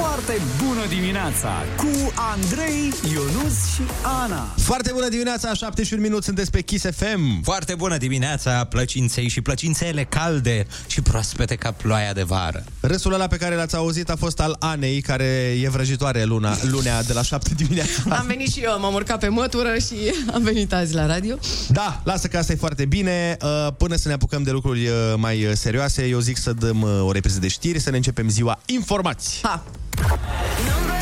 Foarte bună dimineața cu Andrei, Ionus și Ana. Foarte bună dimineața, 71 minute sunteți pe Kiss FM. Foarte bună dimineața, plăcinței și plăcințele calde și proaspete ca ploaia de vară. Râsul ăla pe care l-ați auzit a fost al Anei, care e vrăjitoare luna, lunea de la 7 dimineața. Am venit și eu, m-am urcat pe mătură și am venit azi la radio. Da, lasă că asta e foarte bine. Uh, Până să ne apucăm de lucruri uh, mai uh, serioase, eu zic să dăm uh, o repriză de știri, să ne începem ziua informacji. Pa. Ah.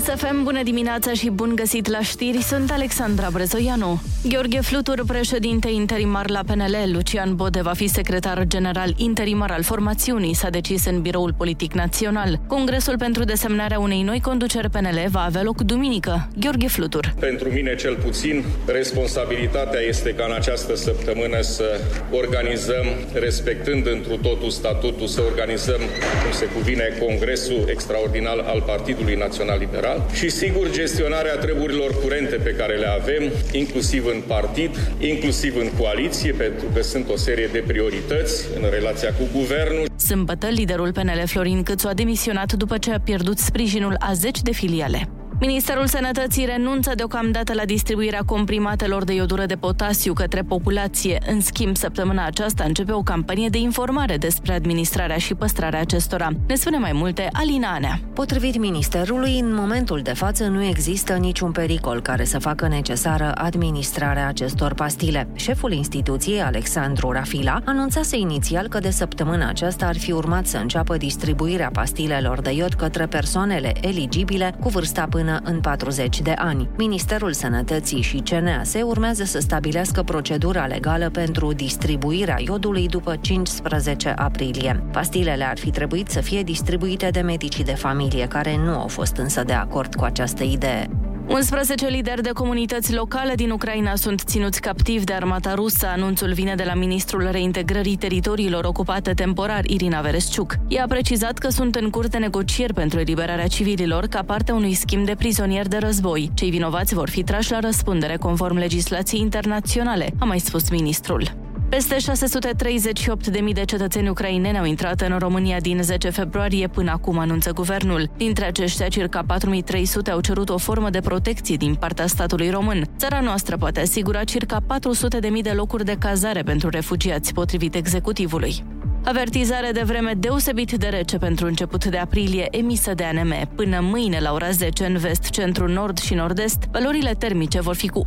Kiss FM, bună dimineața și bun găsit la știri, sunt Alexandra Brezoianu. Gheorghe Flutur, președinte interimar la PNL, Lucian Bode va fi secretar general interimar al formațiunii, s-a decis în Biroul Politic Național. Congresul pentru desemnarea unei noi conduceri PNL va avea loc duminică. Gheorghe Flutur. Pentru mine cel puțin, responsabilitatea este ca în această săptămână să organizăm, respectând întru totul statutul, să organizăm, cum se cuvine, Congresul Extraordinar al Partidului Național Liberal și, sigur, gestionarea treburilor curente pe care le avem, inclusiv în partid, inclusiv în coaliție, pentru că sunt o serie de priorități în relația cu guvernul. Sâmbătă, liderul PNL Florin Câțu a demisionat după ce a pierdut sprijinul a zeci de filiale. Ministerul Sănătății renunță deocamdată la distribuirea comprimatelor de iodură de potasiu către populație. În schimb, săptămâna aceasta începe o campanie de informare despre administrarea și păstrarea acestora. Ne spune mai multe Alina Anea. Potrivit Ministerului, în momentul de față nu există niciun pericol care să facă necesară administrarea acestor pastile. Șeful instituției, Alexandru Rafila, anunțase inițial că de săptămâna aceasta ar fi urmat să înceapă distribuirea pastilelor de iod către persoanele eligibile cu vârsta până în 40 de ani. Ministerul Sănătății și CNAS urmează să stabilească procedura legală pentru distribuirea iodului după 15 aprilie. Pastilele ar fi trebuit să fie distribuite de medicii de familie, care nu au fost însă de acord cu această idee. 11 lideri de comunități locale din Ucraina sunt ținuți captivi de armata rusă. Anunțul vine de la ministrul reintegrării teritoriilor ocupate temporar, Irina Veresciuc. Ea a precizat că sunt în curte negocieri pentru eliberarea civililor ca parte a unui schimb de prizonieri de război. Cei vinovați vor fi trași la răspundere conform legislației internaționale, a mai spus ministrul. Peste 638.000 de cetățeni ucraineni au intrat în România din 10 februarie până acum, anunță guvernul. Dintre aceștia, circa 4.300 au cerut o formă de protecție din partea statului român. Țara noastră poate asigura circa 400.000 de locuri de cazare pentru refugiați, potrivit executivului. Avertizare de vreme deosebit de rece pentru început de aprilie emisă de ANM. Până mâine la ora 10 în vest, centru, nord și nord-est, valorile termice vor fi cu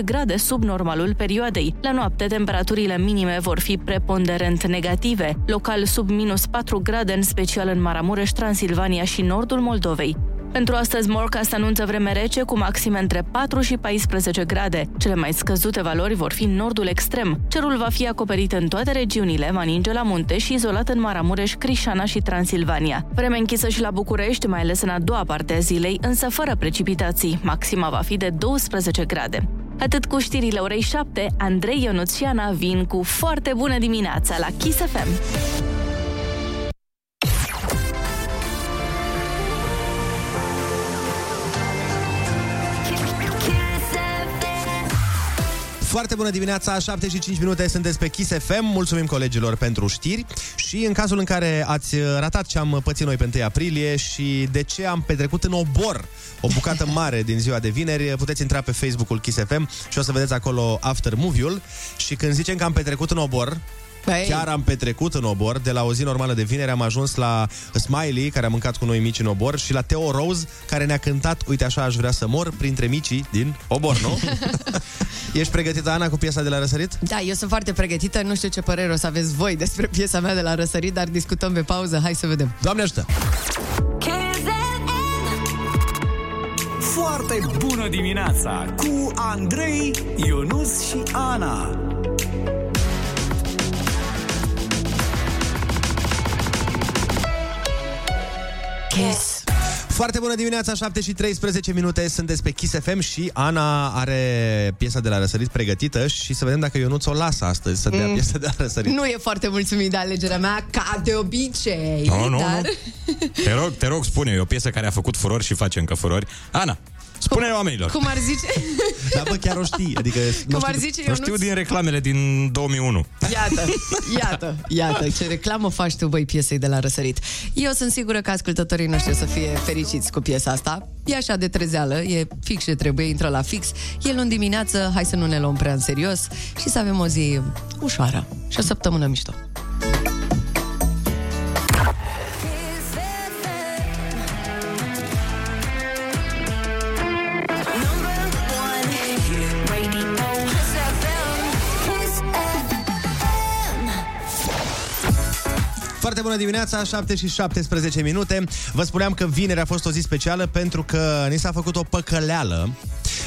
8-10 grade sub normalul perioadei. La noapte, temperaturile minime vor fi preponderent negative, local sub minus 4 grade, în special în Maramureș, Transilvania și nordul Moldovei. Pentru astăzi, Morcast anunță vreme rece cu maxime între 4 și 14 grade. Cele mai scăzute valori vor fi în nordul extrem. Cerul va fi acoperit în toate regiunile, va ninge la munte și izolat în Maramureș, Crișana și Transilvania. Vreme închisă și la București, mai ales în a doua parte a zilei, însă fără precipitații. Maxima va fi de 12 grade. Atât cu știrile orei 7, Andrei Ionuț și Ana vin cu foarte bună dimineața la Kiss FM. Foarte bună dimineața, 7 și 5 minute sunteți pe Kiss FM. Mulțumim colegilor pentru știri și în cazul în care ați ratat ce am pățit noi pe 1 aprilie și de ce am petrecut în obor o bucată mare din ziua de vineri, puteți intra pe Facebook-ul Kiss FM și o să vedeți acolo After Movie-ul și când zicem că am petrecut în obor, Băi. Chiar am petrecut în obor, de la o zi normală de vineri am ajuns la Smiley, care a mâncat cu noi mici în obor, și la Theo Rose, care ne-a cântat Uite așa aș vrea să mor printre micii din obor, nu? Ești pregătită, Ana, cu piesa de la răsărit? Da, eu sunt foarte pregătită, nu știu ce părere o să aveți voi despre piesa mea de la răsărit, dar discutăm pe pauză, hai să vedem. Doamne ajută! Foarte bună dimineața cu Andrei, Ionus și Ana. Kiss. Foarte bună dimineața, 7 și 13 minute, sunteți pe Kiss FM și Ana are piesa de la răsărit pregătită și să vedem dacă Ionuț o lasă astăzi să dea Mm. piesa de la răsărit. Nu e foarte mulțumit de alegerea mea, ca de obicei. Nu, nu, dar... nu. Te rog, te rog, spune, e o piesă care a făcut furori și face încă furori. Ana, Spune oamenilor. Cum ar zice? Da, bă, chiar o știi. Adică, Cum ar zice O Ionuț? știu din reclamele din 2001. Iată, iată, iată ce reclamă faci tu, băi, piesei de la Răsărit. Eu sunt sigură că ascultătorii noștri o să fie fericiți cu piesa asta. E așa de trezeală, e fix ce trebuie, intră la fix. E luni dimineață, hai să nu ne luăm prea în serios și să avem o zi ușoară și o săptămână mișto. Foarte bună dimineața, 7 și 17 minute. Vă spuneam că vineri a fost o zi specială pentru că ni s-a făcut o păcăleală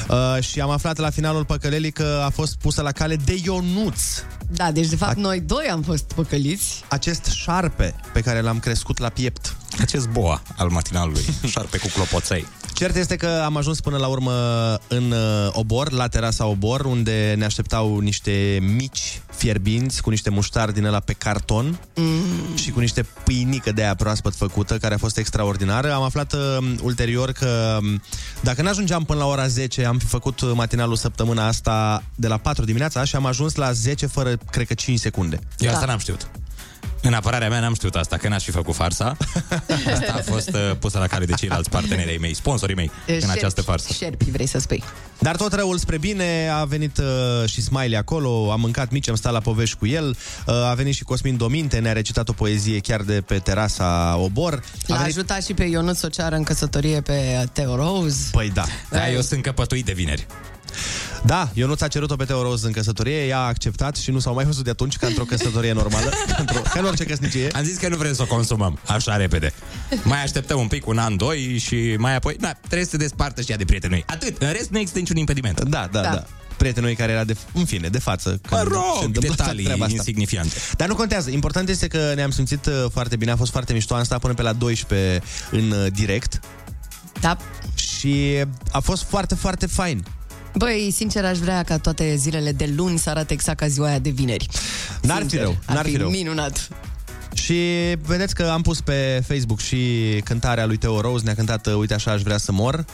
uh, și am aflat la finalul păcălelii că a fost pusă la cale de Ionuț, Da, deci de fapt noi doi am fost păcăliți. acest șarpe pe care l-am crescut la piept. Acest boa al matinalului, șarpe cu clopoței. Cert este că am ajuns până la urmă în uh, Obor, la terasa Obor, unde ne așteptau niște mici fierbinți cu niște muștar din ăla pe carton mm. și cu niște pâinică de aia proaspăt făcută, care a fost extraordinară. Am aflat uh, ulterior că um, dacă n-ajungeam până la ora 10, am fi făcut uh, matinalul săptămâna asta de la 4 dimineața și am ajuns la 10 fără, cred că, 5 secunde. Eu asta n-am știut. În apărarea mea n-am știut asta, că n-aș fi făcut farsa. Asta a fost uh, pusă la cale de ceilalți parteneri ai mei, sponsorii mei, în această farsă. Șerpi, vrei să spui. Dar tot răul spre bine, a venit uh, și Smiley acolo, am mâncat mici, am stat la povești cu el, uh, a venit și Cosmin Dominte, ne-a recitat o poezie chiar de pe terasa Obor. A L-a venit... ajutat și pe Ionut să o ceară în căsătorie pe Teo Rose. Păi da. Da, eu sunt căpătuit de vineri. Da, Ionuț a cerut-o pe Teo Roz în căsătorie, ea a acceptat și nu s-au mai văzut de atunci ca într-o căsătorie normală, ca, într-o, ca în orice căsnicie. Am zis că nu vrem să o consumăm așa repede. Mai așteptăm un pic, un an, doi și mai apoi, da, trebuie să despartă și ea de prietenul ei. Atât, în rest nu există niciun impediment. Da, da, da. da. Prietenul ei care era de, în fine, de față. Mă când se rog, întâmpla detalii treaba asta. insignifiante. Dar nu contează. Important este că ne-am simțit uh, foarte bine, a fost foarte mișto. Am stat până pe la 12 în uh, direct Da. și a fost foarte, foarte fain. Băi, sincer, aș vrea ca toate zilele de luni să arate exact ca ziua aia de vineri. N-ar fi Sincer, rău, ar n-ar fi rău. minunat. Și vedeți că am pus pe Facebook și cântarea lui Teo Rose, ne-a cântat uh, Uite așa aș vrea să mor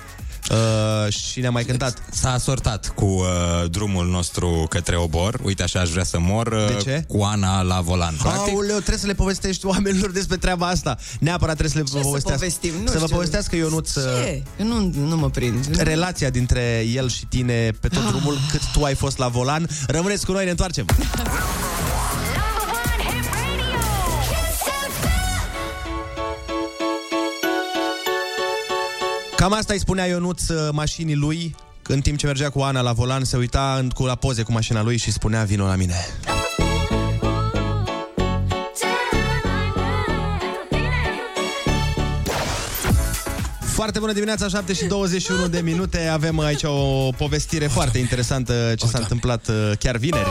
uh, și ne-a mai cântat S-a asortat cu uh, drumul nostru către Obor. Uite așa aș vrea să mor uh, De ce? cu Ana la volan. Practic, Aoleu, trebuie să le povestești oamenilor despre treaba asta. Neapărat trebuie să le Ce să povestească. povestim? Nu să vă știu. povestească Ionuț uh, Ce? Nu, nu mă prind. relația dintre el și tine pe tot drumul, cât tu ai fost la volan. Rămâneți cu noi, ne întoarcem. Cam asta îi spunea Ionuț uh, mașinii lui în timp ce mergea cu Ana la volan, se uita în, cu la poze cu mașina lui și spunea vino la mine. Foarte bună dimineața, 7 și 21 de minute. Avem aici o povestire foarte interesantă ce s-a întâmplat uh, chiar vineri.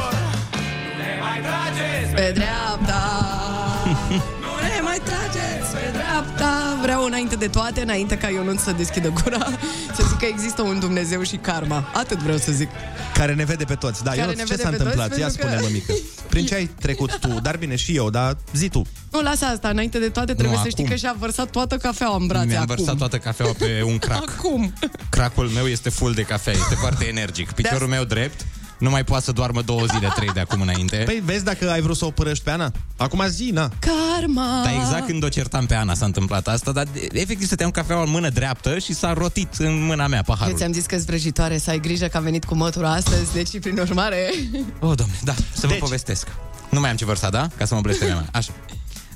Pe dreapta dreapta Vreau înainte de toate, înainte ca Ionut să deschidă gura Să zic că există un Dumnezeu și karma Atât vreau să zic Care ne vede pe toți. Da, Care Ionuț, ne ce vede s-a pe toți, întâmplat? Ia pentru că- spune mămică. Prin ce ai trecut tu? Dar bine, și eu, dar zi tu. Nu, lasă asta, înainte de toate trebuie Nu, să știi acum. că și-a vărsat toată cafeaua în brațe mi-am acum vărsat toată cafeaua pe un crac. Acum Cracul meu este full de cafea, este foarte energic. Piciorul meu drept nu mai poate să doarmă două zile, trei de acum înainte. Păi vezi dacă ai vrut să o părăști pe Ana? Acum zi, na. Karma Dar exact când o certam pe Ana s-a întâmplat asta, dar efectiv stăteam cafeaua în mână dreaptă și s-a rotit în mâna mea Eu paharul. ți-am zis că vrăjitoare să ai grijă că a venit cu mătura astăzi Deci, prin urmare Oh, domne, da, să vă Deci. povestesc. Nu mai am ce vărsa, da? Ca să mă blestemem. Așa.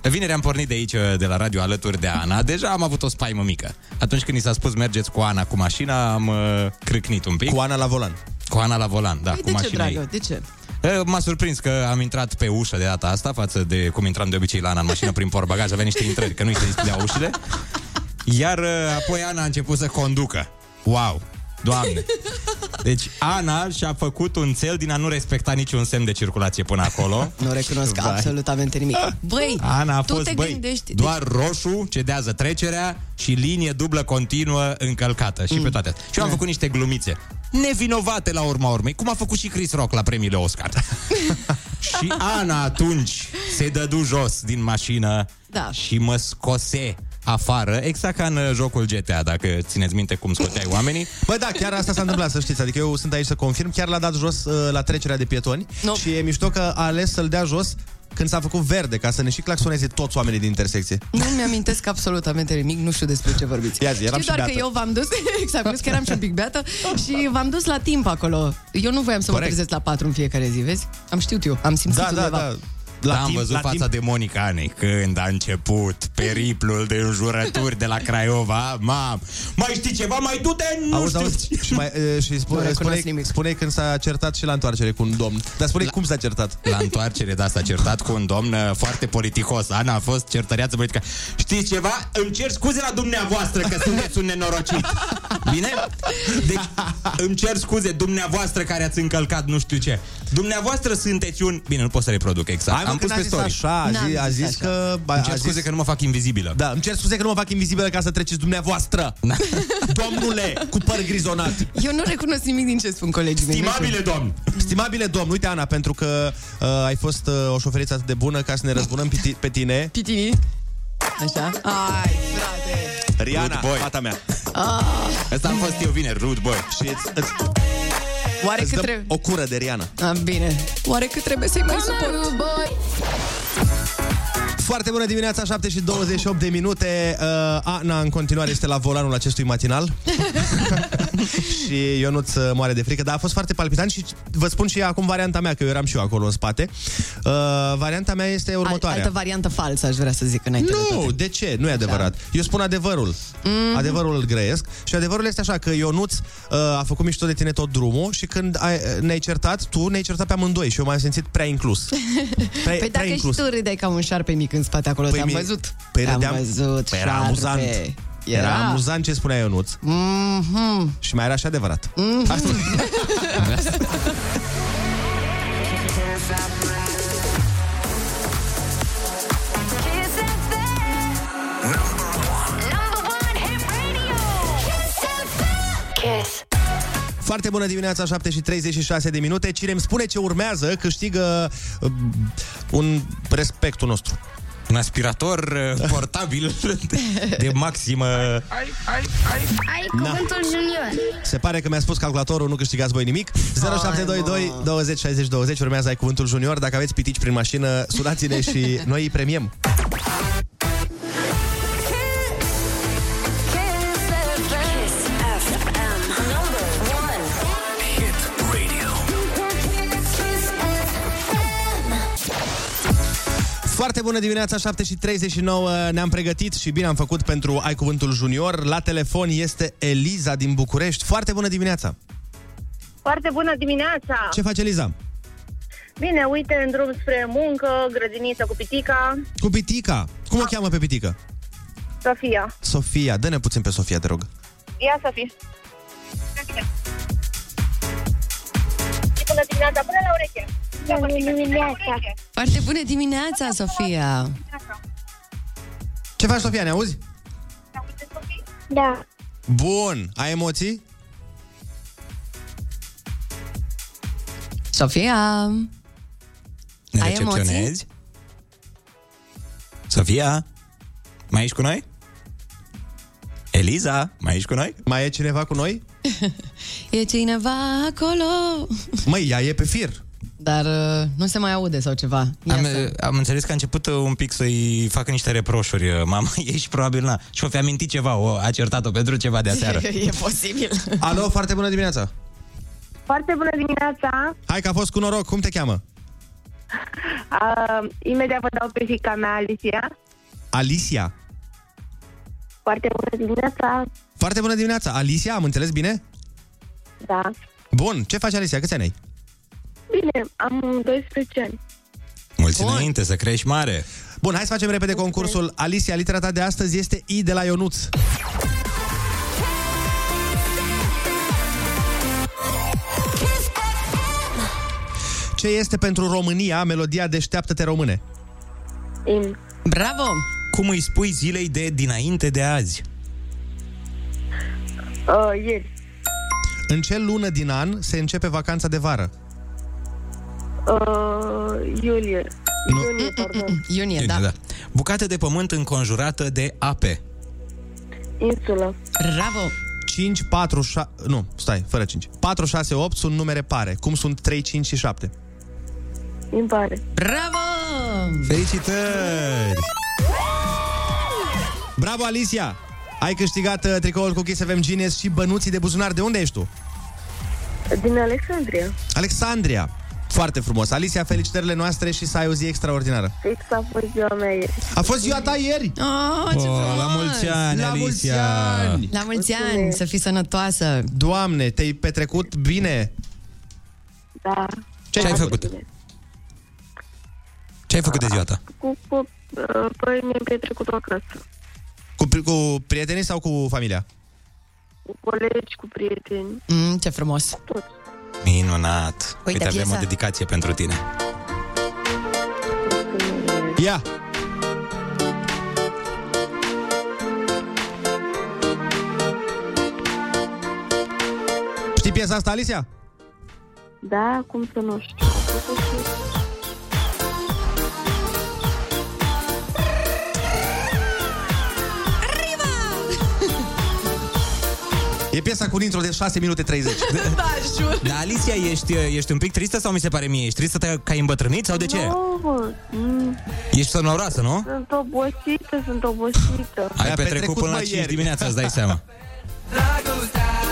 Vineri am pornit de aici, de la radio, alături de Ana. Deja am avut o spaimă mică. Atunci când i s-a spus mergeți cu Ana cu mașina, am uh, crâcnit un pic. Cu Ana la volan. Cu Ana la volan, da, Păi cu de ce, mașina ei. dragă? De ce? E, M-a surprins că am intrat pe ușă de data asta față de cum intram de obicei la Ana în mașină prin portbagaj, avea niște intrări, că nu-i se deschideau ușile. Iar uh, apoi Ana a început să conducă. Wow! Doamne! Deci Ana și-a făcut un cel din a nu respecta niciun semn de circulație până acolo. Nu recunosc Vai. absolutamente nimic Băi, Ana a tu fost, te băi, gândești doar roșu, cedează trecerea și linie dublă continuă încălcată și pe toate. Și eu am făcut niște glumițe nevinovate la urma urmei, cum a făcut și Chris Rock la premiile Oscar. și Ana atunci se dădu jos din mașină Da. și mă scose afară, exact ca în uh, jocul GTA, dacă țineți minte cum scoteai oamenii. Bă, da, chiar asta s-a întâmplat, să știți. Adică eu sunt aici să confirm. Chiar l-a dat jos uh, la trecerea de pietoni Nu. și e mișto că a ales să-l dea jos când s-a făcut verde, ca să ne și claxoneze toți oamenii din intersecție. Nu mi-amintesc absolutamente nimic, nu știu despre ce vorbiți. Ia zi, eram Știu și doar că beată. eu v-am dus, exact, plus că eram și un pic beată și v-am dus la timp acolo. Eu nu voiam să Corect. mă trezesc la 4 în fiecare zi, vezi? Am știut eu, am simțit Da, da, undeva. da. La da, am timp- văzut la fața timp- de Monica Anei când a început periplul de înjurături de la Craiova. Mam, mai știi ceva? Mai du-te? Nu Auzi, știu. auzi, și, mai, e, și Nu spune, recunosc spune, nimic. spune când s-a certat și la întoarcere cu un domn. Dar spune cum s-a certat. La întoarcere, da, s-a certat cu un domn uh, foarte politicos. Ana a fost certăreață politică. Știți ceva? Îmi cer scuze la dumneavoastră că sunteți un nenorocit. Bine? Deci, îmi cer scuze dumneavoastră care ați încălcat nu știu ce. Dumneavoastră sunteți un... Bine, nu pot să reproduc exact. Hai, mă, Am că pus n-a pe zis story. așa, a, N-am zi, a zis zis așa. că... A, Îmi cer a scuze zis, că nu mă fac invizibilă. Da, îmi cer scuze că nu mă fac invizibilă ca să treceți dumneavoastră. Domnule, cu păr grizonat. Eu nu recunosc nimic din ce spun colegii mei. Stimabile domn! Stimabile domn, uite Ana, pentru că uh, ai fost uh, o șoferiță atât de bună ca să ne răzbunăm pe, ti- pe tine. Pitini. Așa? Ai, frate. Riana, Rude boy. fata mea. Asta am fost eu vineri, rude boy. Și îți, îți, Oare îți cât dăm trebuie... o cură de Riana. Ah, bine. Oare cât trebuie să-i mai suport? Foarte bună dimineața, 7 și 28 de minute. Uh, Ana în continuare este la volanul acestui matinal. și Ionuț uh, moare de frică, dar a fost foarte palpitant și vă spun și acum varianta mea, că eu eram și eu acolo în spate. Uh, varianta mea este următoarea. Altă variantă falsă, aș vrea să zic înainte de Nu, toate. de ce? Nu e adevărat. Eu spun adevărul. Mm-hmm. Adevărul îl grăiesc. Și adevărul este așa că Ionuț uh, a făcut mișto de tine tot drumul și când ai, ne-ai certat, tu ne-ai certat pe amândoi și eu m-am simțit prea inclus. Prea, Păi dacă și tu râdeai ca un șarpe mic în spate acolo, Păi te-am mie- văzut. Păi te-am râdeam- văzut, Păi era șarpe. amuzant. Era... era amuzant ce spunea Ionuț. Mhm. Și mai era și adevărat. Asta... Foarte bună dimineața, 7 și 36 de minute. Cine îmi spune ce urmează, câștigă uh, un respectul nostru. Un aspirator uh, portabil de, de maximă... Ai cuvântul junior. Se pare că mi-a spus calculatorul, nu câștigați voi nimic. 0722 20 60 20 urmează ai cuvântul junior. Dacă aveți pitici prin mașină, sunați-ne și noi îi premiem. Foarte bună dimineața, 7 și 39 Ne-am pregătit și bine am făcut pentru Ai Cuvântul Junior La telefon este Eliza din București Foarte bună dimineața Foarte bună dimineața! Ce face Eliza? Bine, uite, în drum spre muncă, grădiniță cu pitica, Cu Pitica Cum o cheamă pe Pitică? Sofia. Sofia, dă-ne puțin pe Sofia, te rog Ia, Sofia. Bună dimineața, până la ureche. Bună dimineața. Foarte bună dimineața, Sofia. Ce faci, Sofia, ne auzi? Da. Bun, ai emoții? Sofia. Ne Ai recepționezi? Sofia, mai ești cu noi? Eliza, mai ești cu noi? Mai e cineva cu noi? E cineva acolo. Măi, ea e pe fir Dar uh, nu se mai aude sau ceva. Ia Am, să- am înțeles că a început uh, un pic să-i facă niște reproșuri uh, mama ei și probabil na. Și o fi amintit ceva, o, a certat-o pentru ceva de aseară. E posibil. Alo, foarte bună dimineața Foarte bună dimineața! Hai că a fost cu noroc, cum te cheamă? Uh, imediat vă dau pe fica mea, Alicia. Alicia Foarte bună dimineața. Foarte bună dimineața, Alicia, am înțeles bine? Da. Bun, ce faci Alicia, câți ani ai? Bine, am 12 ani. Mulți Bun. înainte, să crești mare. Bun, hai să facem repede concursul Alicia, litera ta de astăzi este I de la Ionuț Ce este pentru România melodia Deșteaptă-te române? Im. Bravo! Cum îi spui zilei de dinainte de azi? Uh, ieri. În ce lună din an se începe vacanța de vară? Uh, iulie. Nu. Iunie, pardon. Iunie, Bine, da. da. Bucată de pământ înconjurată de ape. Insulă. Bravo! 5, 4, 6... Nu, stai, fără 5. 4, 6, 8 sunt numere pare. Cum sunt 3, 5 și 7? Impare. Bravo! Felicitări! Bravo, Alicia! Ai câștigat uh, tricoul cu Kiss FM Genius și bănuții de buzunar. De unde ești tu? Din Alexandria. Alexandria. Foarte frumos. Alicia, felicitările noastre și să ai o zi extraordinară. Fix a fost ziua mea ieri. A fost ziua ta ieri? Oh, ce Oh, frumos! la mulți ani, La mulți Alicia! ani! La mulți Mulțumesc. ani, să fii sănătoasă! Doamne, te-ai petrecut bine? Da. Ce ai făcut? Bine. Ce ai făcut de ziua ta? Cu, cu uh, păi mi-am petrecut acasă. Cu, pri- cu prietenii sau cu familia? Cu colegi, cu prieteni, Mm, ce frumos! toți. Minunat! Uite, avem piesa. o dedicație pentru tine. Ia! Știi piesa asta, Alicia? Da, cum să nu știu. E piesa cu un intro de 6 minute 30. Da, jur! Dar Alicia, ești, ești un pic tristă sau mi se pare mie? Ești tristă te- că ai îmbătrânit sau de ce? Nu, mă, mm, Ești sonoroasă, nu? sunt obosită, sunt obosită. Ai Aia petrecut, petrecut, până la mă, 5 ieri. dimineața, îți dai seama.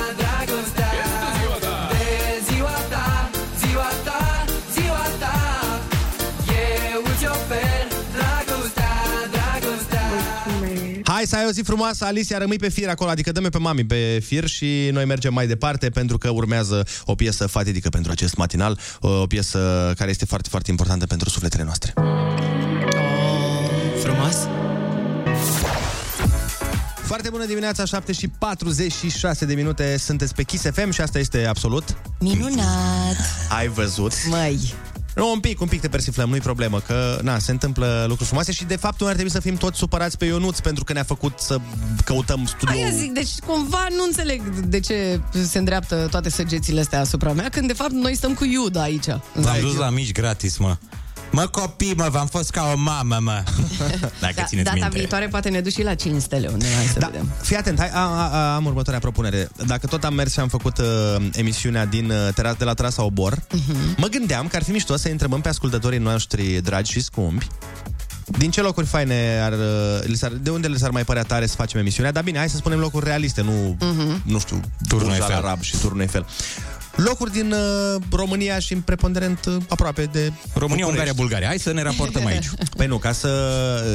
Hai să ai o zi frumoasă, Alicia, rămâi pe fir acolo, adică dă pe mami pe fir și noi mergem mai departe pentru că urmează o piesă fatidică pentru acest matinal, o piesă care este foarte, foarte importantă pentru sufletele noastre. Frumos! Foarte bună dimineața, 7 și 46 de minute, sunteți pe Kiss FM și asta este absolut. Minunat! Ai văzut? Măi! Nu, un pic, un pic te persiflăm, nu-i problemă, că na, se întâmplă lucruri frumoase și de fapt noi ar trebui să fim toți supărați pe Ionuț pentru că ne-a făcut să căutăm studioul. Aia zic, deci cumva nu înțeleg de ce se îndreaptă toate săgețile astea asupra mea, când de fapt noi stăm cu Iuda aici. V-am dus la mici gratis, mă. Mă, copii, mă, v-am fost ca o mamă, mă. Dacă Da, țineți data minte. viitoare poate ne duci și la 5 stele unde hai să Da, vedem. fii atent, hai, a, a, a, am următoarea propunere. Dacă tot am mers și am făcut uh, emisiunea din uh, teras, de la Trasa Obor, uh-huh. mă gândeam că ar fi mișto să întrebăm pe ascultătorii noștri dragi și scumpi din ce locuri faine ar, uh, li s-ar, de unde le s-ar mai părea tare să facem emisiunea? Dar bine, hai să spunem locuri realiste, nu, uh-huh. nu știu, Turnul Burj Al Eiffel. Arab și Turnul Eiffel. Locuri din uh, România și în preponderent uh, aproape de România, București. Ungaria, Bulgaria. Hai să ne raportăm aici. Păi nu, ca să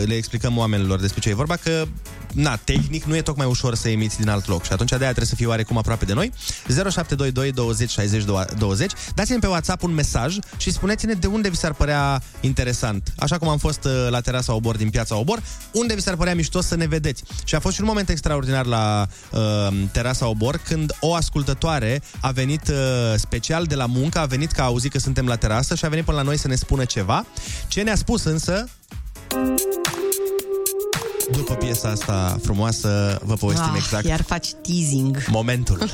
le explicăm oamenilor despre ce e vorba, că, na, tehnic nu e tocmai ușor să emiți din alt loc și atunci de aia trebuie să fii oarecum aproape de noi. 0722 20 60 20. Dați-ne pe WhatsApp un mesaj și spuneți-ne de unde vi s-ar părea interesant. Așa cum am fost uh, la terasa Obor din piața Obor, unde vi s-ar părea mișto să ne vedeți. Și a fost și un moment extraordinar la uh, terasa Obor când o ascultătoare a venit uh, special de la muncă, a venit că a auzit că suntem la terasă și a venit până la noi să ne spună ceva. Ce ne-a spus însă după piesa asta frumoasă, vă povestim Ah, exact Iar faci teasing. momentul.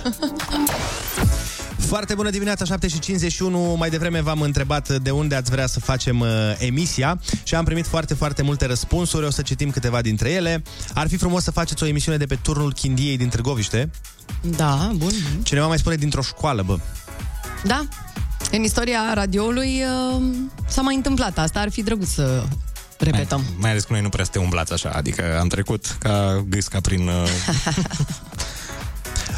Foarte bună dimineața, 7 și 51. Mai devreme v-am întrebat de unde ați vrea să facem uh, emisia și am primit foarte, foarte multe răspunsuri. O să citim câteva dintre ele. Ar fi frumos să faceți o emisiune de pe turnul Chindiei din Târgoviște. Da, bun. Cineva mai spune dintr-o școală, bă. Da. În istoria radioului uh, s-a mai întâmplat asta. Ar fi drăguț să repetăm. Mai, mai ales că noi nu prea suntem umblați așa, adică am trecut ca gâsca prin... Uh,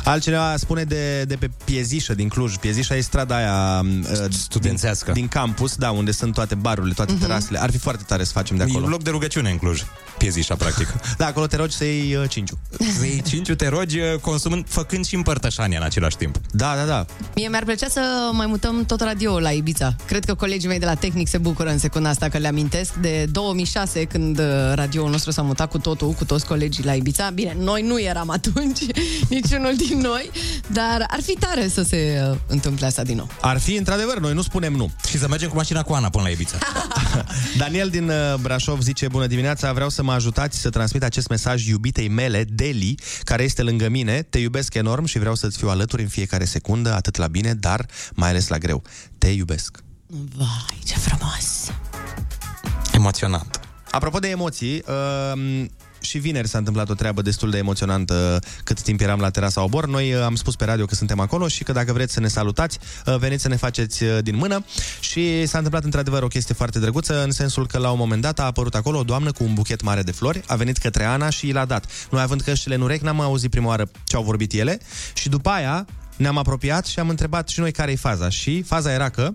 Altcineva spune de, de pe Piezișă din Cluj. Piezișa e strada aia uh, Studențească. Din, din campus, da, unde sunt toate barurile, toate uh-huh. terasele. Ar fi foarte tare să facem de e acolo. loc de rugăciune în Cluj. Piezișa, practic. Da, acolo te rogi să iei uh, cinciu. Vei cinciu te rogi uh, consumând, făcând și împărtășania în același timp. Da, da, da. Mie mi-ar plăcea să mai mutăm tot radio la Ibiza. Cred că colegii mei de la Tehnic se bucură în secunda asta că le amintesc de 2006 când uh, radioul nostru s-a mutat cu totul, cu toți colegii la Ibiza. Bine, noi nu eram atunci, niciunul din noi, dar ar fi tare să se uh, întâmple asta din nou. Ar fi, într-adevăr, noi nu spunem nu. Și să mergem cu mașina cu Ana până la Ibița. Daniel din uh, Brașov zice, bună dimineața, vreau să mă ajutați să transmit acest mesaj iubitei mele, Deli, care este lângă mine. Te iubesc enorm și vreau să-ți fiu alături în fiecare secundă, atât la bine, dar mai ales la greu. Te iubesc. Vai, ce frumos! Emoționant. Apropo de emoții, uh, și vineri s-a întâmplat o treabă destul de emoționantă cât timp eram la terasa Obor. Noi uh, am spus pe radio că suntem acolo și că dacă vreți să ne salutați, uh, veniți să ne faceți uh, din mână. Și s-a întâmplat într-adevăr o chestie foarte drăguță, în sensul că la un moment dat a apărut acolo o doamnă cu un buchet mare de flori, a venit către Ana și i l-a dat. Noi având căștile în urechi, n-am auzit prima oară ce au vorbit ele și după aia ne-am apropiat și am întrebat și noi care e faza. Și faza era că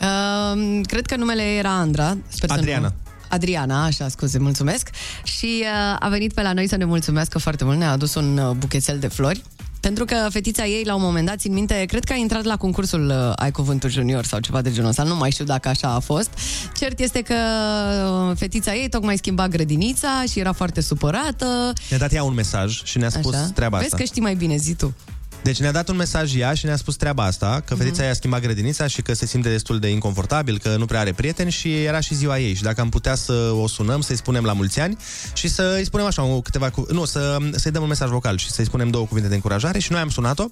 Uh, cred că numele era Andra. Sper să Adriana. Nu... Adriana, așa, scuze, mulțumesc. Și uh, a venit pe la noi să ne mulțumească foarte mult, ne-a adus un uh, buchețel de flori. Pentru că fetița ei, la un moment dat, țin minte, cred că a intrat la concursul uh, Ai Cuvântul Junior sau ceva de genul ăsta, nu mai știu dacă așa a fost. Cert este că uh, fetița ei tocmai schimba grădinița și era foarte supărată. ne-a dat ea un mesaj și ne-a spus Așa. treaba Vezi asta. că știi mai bine, zi tu. Deci ne-a dat un mesaj ea și ne-a spus treaba asta, că fetița Mhm. i-a schimbat grădinița și că se simte destul de inconfortabil, că nu prea are prieteni și era și ziua ei. Și dacă am putea să o sunăm, să-i spunem la mulți ani și să-i spunem așa o câteva... Cu... Nu, să, să-i dăm un mesaj vocal și să-i spunem două cuvinte de încurajare și noi am sunat-o.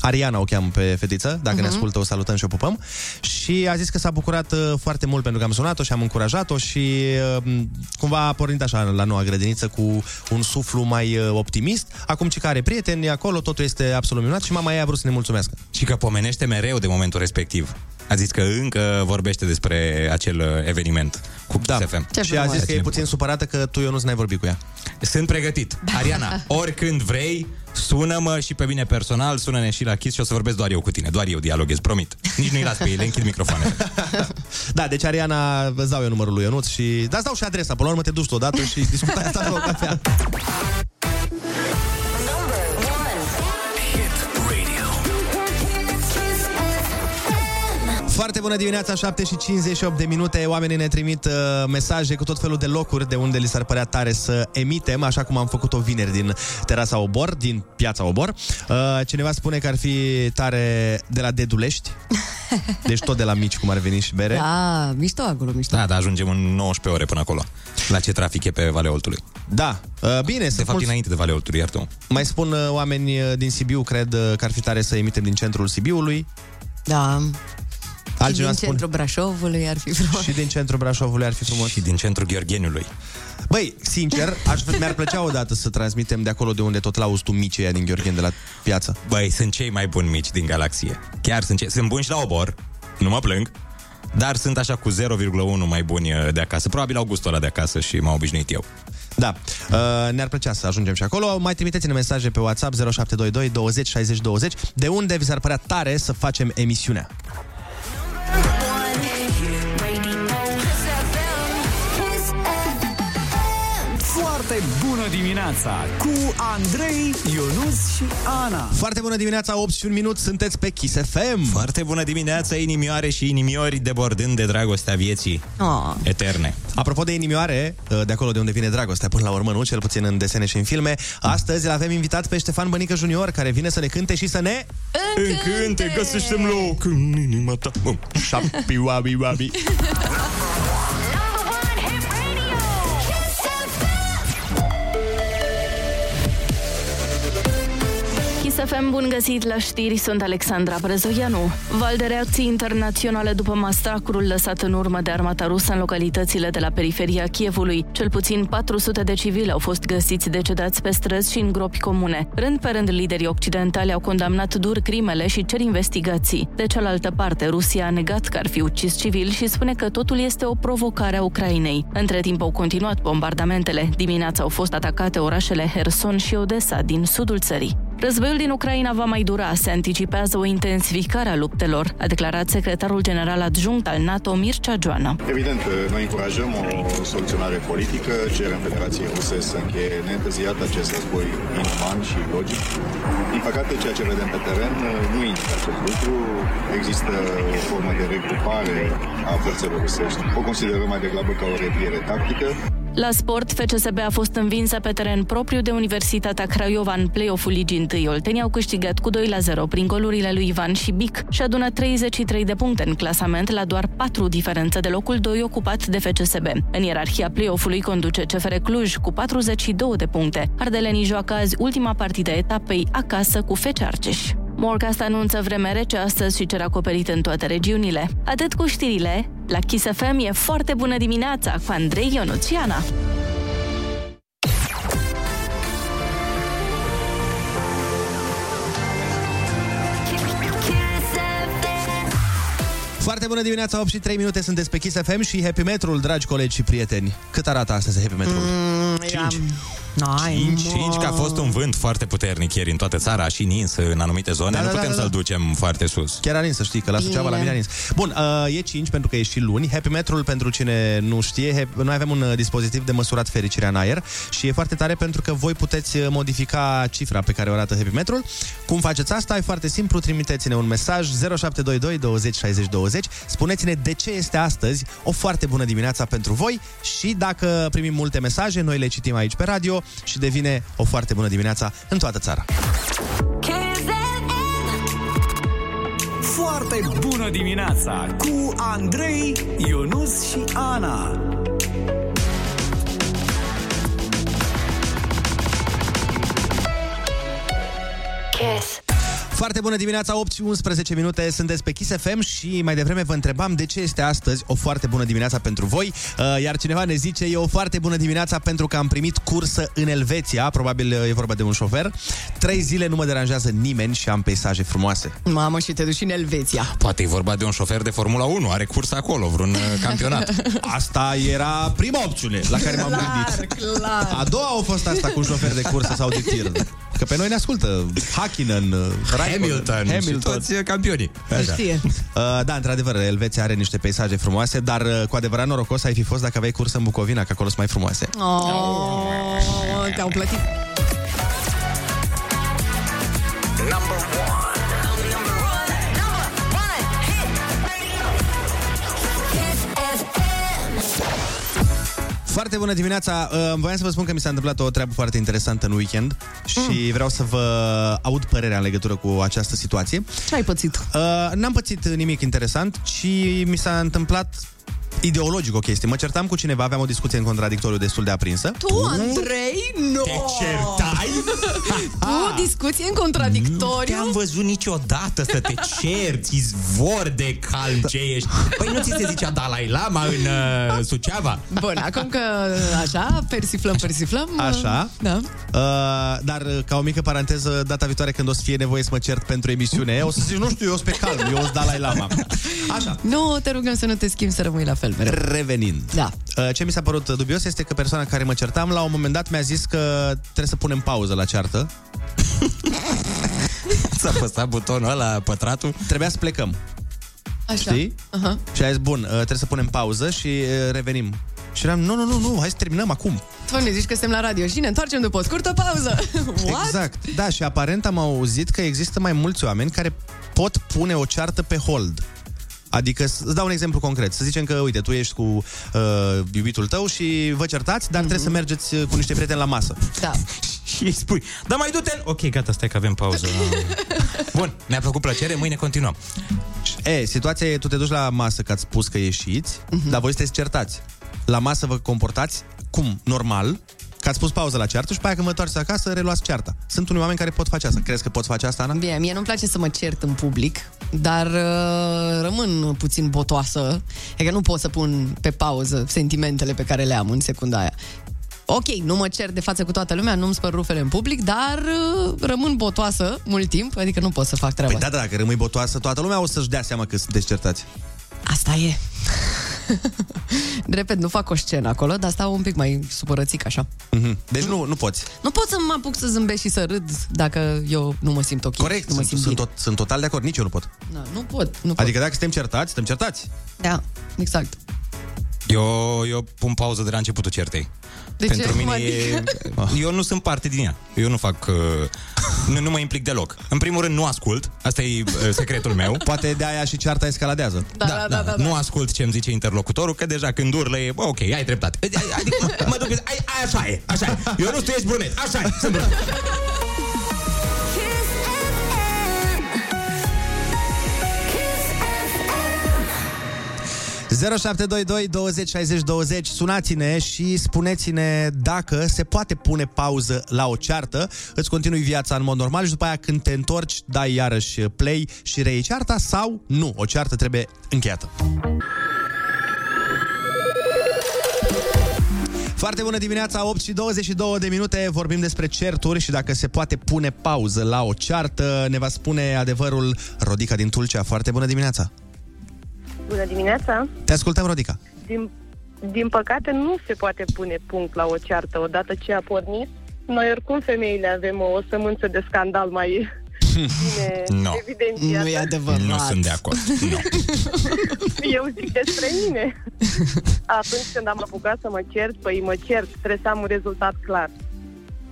Ariana o cheamă pe fetiță, dacă uh-huh. ne ascultă o salutăm și o pupăm. Și a zis că s-a bucurat uh, foarte mult pentru că am sunat-o și am încurajat-o și uh, cumva a pornit așa la noua grădiniță cu un suflu mai uh, optimist. Acum ce care prieteni e acolo, totul este absolut minunat și mama ei a vrut să ne mulțumească. Și că pomenește mereu de momentul respectiv. A zis că încă vorbește despre acel uh, eveniment cu da. FM. Ce și a frumos. zis că e puțin supărată că tu, eu nu n-ai vorbit cu ea. Sunt pregătit. Ariana, oricând vrei, sună-mă și pe mine personal, sună-ne și la Kiss și o să vorbesc doar eu cu tine. Doar eu dialoghez, promit. Nici nu-i las pe ei, le închid microfoanele. Da, deci Ariana, îți dau eu numărul lui Ionuț și... Da, îți dau și adresa, până la urmă te duci tu odată și discutai asta la o cafea. Foarte bună dimineața, 7 și 58 de minute. Oamenii ne trimit uh, mesaje cu tot felul de locuri de unde li s-ar părea tare să emitem, așa cum am făcut-o vineri din terasa Obor, din piața Obor. Uh, cineva spune că ar fi tare de la Dedulești, deci tot de la mici, cum ar veni și bere. Da, mișto acolo, mișto. Da, da, ajungem în 19 ore până acolo. La ce trafic e pe Valea Oltului. Da, uh, bine, De sunt fapt, mulți... înainte de Valea Oltului, iartă Mai spun uh, oameni uh, din Sibiu, cred uh, că ar fi tare să emitem din centrul Sibiului. Da. Altcineva și din spune- centrul Brașovului ar fi frumos. Și din centrul Brașovului ar fi frumos. Și din centrul Gheorgheniului. Băi, sincer, aș, mi-ar plăcea odată să transmitem de acolo de unde tot lauzi tu micii ăia din Gheorghen de la piață. Băi, sunt cei mai buni mici din galaxie. Chiar sunt cei... Sunt buni și la obor, nu mă plâng, dar sunt așa cu 0,1 mai buni uh, de acasă. Probabil au gustul ăla de acasă și m-au obișnuit eu. Da, uh, ne-ar plăcea să ajungem și acolo. Mai trimiteți-ne mesaje pe WhatsApp 0722 20 60 20 de unde vi s-ar părea tare să facem emisiunea. Foarte dimineața cu Andrei, Ionus și Ana. Foarte bună dimineața, 8 și un minut, sunteți pe Kiss FM. Foarte bună dimineața, inimioare și inimiori debordând de dragostea vieții Oh. eterne. Apropo de inimioare, uh, de acolo de unde vine dragostea, până la urmă, nu? Cel puțin în desene și în filme. Astăzi îl avem invitat pe Ștefan Bănică Junior, care vine să ne cânte și să ne... Încânte, găsește-mi loc în inima ta. Bum. Șapi, wabi, wabi. FM, bun găsit la știri, sunt Alexandra Brezoianu. Val de reacții internaționale după masacrul lăsat în urmă de armata rusă în localitățile de la periferia Kievului. Cel puțin 400 de civili au fost găsiți decedați pe străzi și în gropi comune. Rând pe rând, liderii occidentali au condamnat dur crimele și cer investigații. De cealaltă parte, Rusia a negat că ar fi ucis civili și spune că totul este o provocare a Ucrainei. Între timp au continuat bombardamentele. Dimineața au fost atacate orașele Herson și Odessa din sudul țării. Războiul din Ucraina va mai dura, se anticipează o intensificare a luptelor, a declarat secretarul general adjunct al NATO Mircea Joana. Evident, noi încurajăm o soluționare politică, cerem Federației Ruse să încheie neîntârziat acest război inuman și logic. Din păcate, ceea ce vedem pe teren nu indică acest lucru. Există o formă de regrupare a forțelor rusești. O considerăm mai degrabă ca o repliere tactică. La sport, FCSB a fost învinsă pe teren propriu de Universitatea Craiova în play-off-ul Ligii 1. Oltenii au câștigat cu 2 la 0 prin golurile lui Ivan și Bic și adună 33 de puncte în clasament la doar 4 diferență de locul 2 ocupat de FCSB. În ierarhia play-off-ului conduce CFR Cluj cu 42 de puncte. Ardelenii joacă azi ultima partidă a etapei acasă cu FC Argeș. Morcast anunță vreme rece astăzi și cer acoperit în toate regiunile. Atât cu știrile, la Kiss FM e foarte bună dimineața cu Andrei Ionuțiana. Foarte bună dimineața, 8 și 3 minute sunt pe Kiss FM și Happy Metrul, dragi colegi și prieteni. Cât arată astăzi Happy Metrul? Mm, 5. Am... Ai, 5, mă. 5, că a fost un vânt foarte puternic ieri în toată țara, a și nins în anumite zone, Da, nu da, putem da, da. să-l ducem foarte sus. Chiar a nins, să știi, că la Suceava, la Bine. mine a nins. Bun, uh, e 5 pentru că e și luni. Happy Metrul, pentru cine nu știe, he- noi avem un uh, dispozitiv de măsurat fericirea în aer și e foarte tare pentru că voi puteți uh, modifica cifra pe care o arată Happy Metrul. Cum faceți asta? E foarte simplu, trimiteți-ne un mesaj 0722 20 60 20. Spuneți-ne de ce este astăzi o foarte bună dimineața pentru voi și dacă primim multe mesaje, noi le citim aici pe radio și devine o foarte bună dimineața în toată țara. Foarte bună dimineața cu Andrei, Ionus și Ana. Kiss. Foarte bună dimineața, 8 și 11 minute, sunteți pe Kiss FM și mai devreme vă întrebam de ce este astăzi o foarte bună dimineața pentru voi, Uh, iar cineva ne zice e o foarte bună dimineața pentru că am primit cursă în Elveția, probabil uh, e vorba de un șofer. Trei zile nu mă deranjează nimeni și am peisaje frumoase. Mamă, și te duci în Elveția. Poate e vorba de un șofer de Formula 1, are curs acolo, vreun uh, campionat. Asta era prima opțiune la care m-am gândit. clar. A doua a fost asta cu șofer de cursă sau de tir. Că pe noi ne ascultă Hakkinen, uh, Raikkonen, Hamilton, Hamilton. și toți uh, campionii. Așa. Știe. Uh, da, într-adevăr, Elveția are niște peisaje frumoase, dar uh, cu adevărat norocos ai fi fost dacă aveai curs în Bucovina, că acolo sunt mai frumoase. Oh, te-au plătit. Number one. Foarte bună dimineața! Uh, voiam să vă spun că mi s-a întâmplat o treabă foarte interesantă în weekend și vreau să vă aud părerea în legătură cu această situație. Ce ai pățit? Uh, n-am pățit nimic interesant, ci mi s-a întâmplat ideologic o chestie. Mă certam cu cineva, aveam o discuție în contradictoriu destul de aprinsă. Tu, Andrei? Nu! Te certai? Tu, discuție în contradictoriu? Nu te-am văzut niciodată să te cerți, izvor de calm ce ești. Păi nu ți se zicea Dalai Lama în uh, Suceava? Bun, acum că așa, persiflăm, persiflăm. Așa. Da. Uh, dar uh, ca o mică paranteză, data viitoare când o să fie nevoie să mă cert pentru emisiune, o să zic, nu știu, eu sunt pe calm, eu sunt Dalai Lama. Așa. Nu, te rugăm să nu te schimbi, să rămâi la fel mereu. Revenind. Da. Uh, Ce mi s-a părut dubios este că persoana care mă certam la un moment dat mi-a zis că trebuie să punem pauză la ceartă. S-a apăsat butonul ăla, pătratul. Trebuia să plecăm. Așa. Știi? Aha. Și a zis, bun, uh, trebuie să punem pauză și uh, revenim. Și eram, nu, nu, nu, nu, hai să terminăm acum. Tu ne zici că suntem la radio și ne întoarcem după o scurtă pauză. What? Exact. Da, și aparent am auzit că există mai mulți oameni care pot pune o ceartă pe hold. Adică, să- îți dau un exemplu concret. Să zicem că, uite, tu ești cu uh, iubitul tău și vă certați, dar mm-hmm. trebuie să mergeți uh, cu niște prieteni la masă. Da. Și îi spui, da mai du-te Ok, gata, stai că avem pauză Bun, mi-a plăcut plăcere, mâine continuăm E, situația e, tu te duci la masă că ați spus că ieșiți, mm-hmm. dar voi sunteți certați. La masă vă comportați cum? Normal, că ați pus pauză la ceartă și pe aia când vă întoarceți acasă, reluați cearta. Sunt unii oameni care pot face asta. Crezi că pot face asta, Ana? Bine, mie nu-mi place să mă cert în public, dar uh, rămân puțin botoasă. E că nu pot să pun pe pauză sentimentele pe care le am în secunda aia. Ok, nu mă cer de față cu toată lumea, nu-mi spăr rufele în public, dar uh, rămân botoasă mult timp, adică nu pot să fac treaba Păi da, da, dacă rămâi botoasă, toată lumea o să-și dea seama că sunteți certați. Asta e. Repet, nu fac o scenă acolo, dar stau un pic mai supărățic așa. Mm-hmm. Deci nu, nu poți. Nu pot să mă apuc să zâmbesc și să râd dacă eu nu mă simt ok. Corect, nu mă sunt, simt sunt, bine. tot, sunt total de acord, nici eu nu pot. Da, nu pot, nu pot. Adică dacă suntem certați, suntem certați. Da, exact. Eu, eu pun pauză de la începutul certei. De Pentru ce? mine Mă, e... Eu nu sunt parte din ea. Eu nu fac... Uh, nu, nu mă implic deloc. În primul rând nu ascult. Asta e uh, secretul meu. Poate de aia și cearta escaladează. Da, da, da, da, da. Nu ascult ce îmi zice interlocutorul Că deja când urlă e... Bă, ok, ai dreptate. Adică mă, mă duc... Ai, ai, așa e, așa e. Eu nu știu, ești brunet. Așa e, sunt brunet 0722 20 60 20 Sunați-ne și spuneți-ne dacă se poate pune pauză la o ceartă. Îți continui viața în mod normal și după aia când te întorci dai iarăși play și reiei cearta sau nu, o ceartă trebuie încheiată. Foarte bună dimineața, 8 și 22 de minute. Vorbim despre certuri și dacă se poate pune pauză la o ceartă Ne va spune adevărul Rodica din Tulcea. Foarte bună dimineața Bună dimineața! Te ascultăm, Rodica. Din, din păcate nu se poate pune punct la o ceartă odată ce a pornit. Noi oricum femeile avem o sămânță de scandal mai bine No. evidențiată. Nu e adevărat. Nu sunt de acord. Nu. Eu zic despre mine. Atunci când am apucat să mă cert, păi mă cert, trebuie să am un rezultat clar.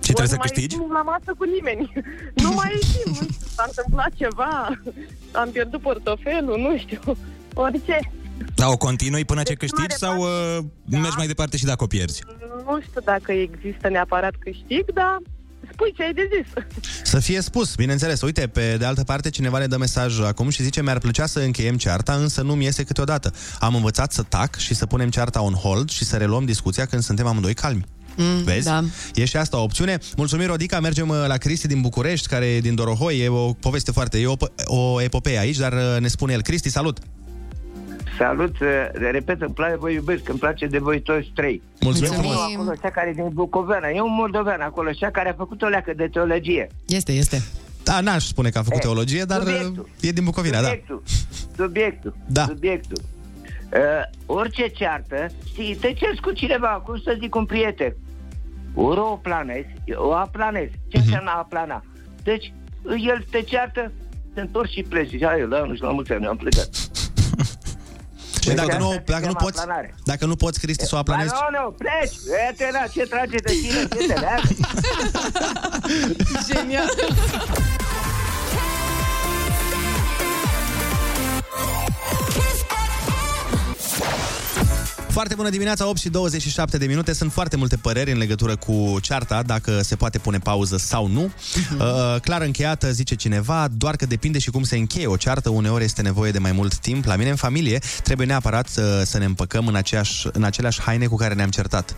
Și trebuie să Ori nu mai câștigi? ieșim la masă cu nimeni. Nu mai ieșim. nu știu, S-a întâmplat ceva. Am pierdut portofelul, nu știu. Orice. Da, o continui până ce Deci, câștigi mare sau uh, mergi mai departe și dacă o pierzi? Nu știu dacă există neapărat câștig, dar spui ce ai de zis. Să fie spus, bineînțeles. Uite, pe de altă parte, cineva ne dă mesaj acum și zice mi-ar plăcea să încheiem cearta, însă nu-mi iese câteodată. Am învățat să tac și să punem cearta on hold și să reluăm discuția când suntem amândoi calmi. Mm, Vezi? Da. E și asta o opțiune. Mulțumim, Rodica. Mergem uh, la Cristi din București, care e din Dorohoi. E o poveste foarte... E o, o epopee aici, dar uh, ne spune el. Cristi, salut! Salut, uh, repet, îmi place, vă iubesc, îmi place de voi toți trei. Mulțumim Eu frumos. acolo, cea care e din Bucovena, e un moldovean acolo, cea care a făcut o leacă de teologie. Este, este. Da, n-aș spune că a făcut E, teologie, dar uh, subiectul. e din Bucovina, da. Subiectul, subiectul, Da. subiectul. Uh, orice ceartă, știi, te ceri cu cineva, cum să zic, un prieten. Ori o planezi, o aplanezi. Ce Mhm. înseamnă aplana? Deci, el te ceartă, te întorci și pleci. Zici, hai, la nu știu, la mulți ani, am plecat. Și dacă Deci nu, asta se dacă nu cheamă poți, aplanare. dacă nu poți, Cristi, să o Ba aplanezi... nu, nu, pleci! Uite, na, ce trage de tine, ce te leagă? Genial. Foarte bună dimineața, 8 și 27 de minute. Sunt foarte multe păreri în legătură cu cearta, dacă se poate pune pauză sau nu. Uh, clar încheiată, zice cineva, doar că depinde și cum se încheie o ceartă. Uneori este nevoie de mai mult timp. La mine în familie trebuie neapărat să, să ne împăcăm în, aceeași, în aceleași haine cu care ne-am certat.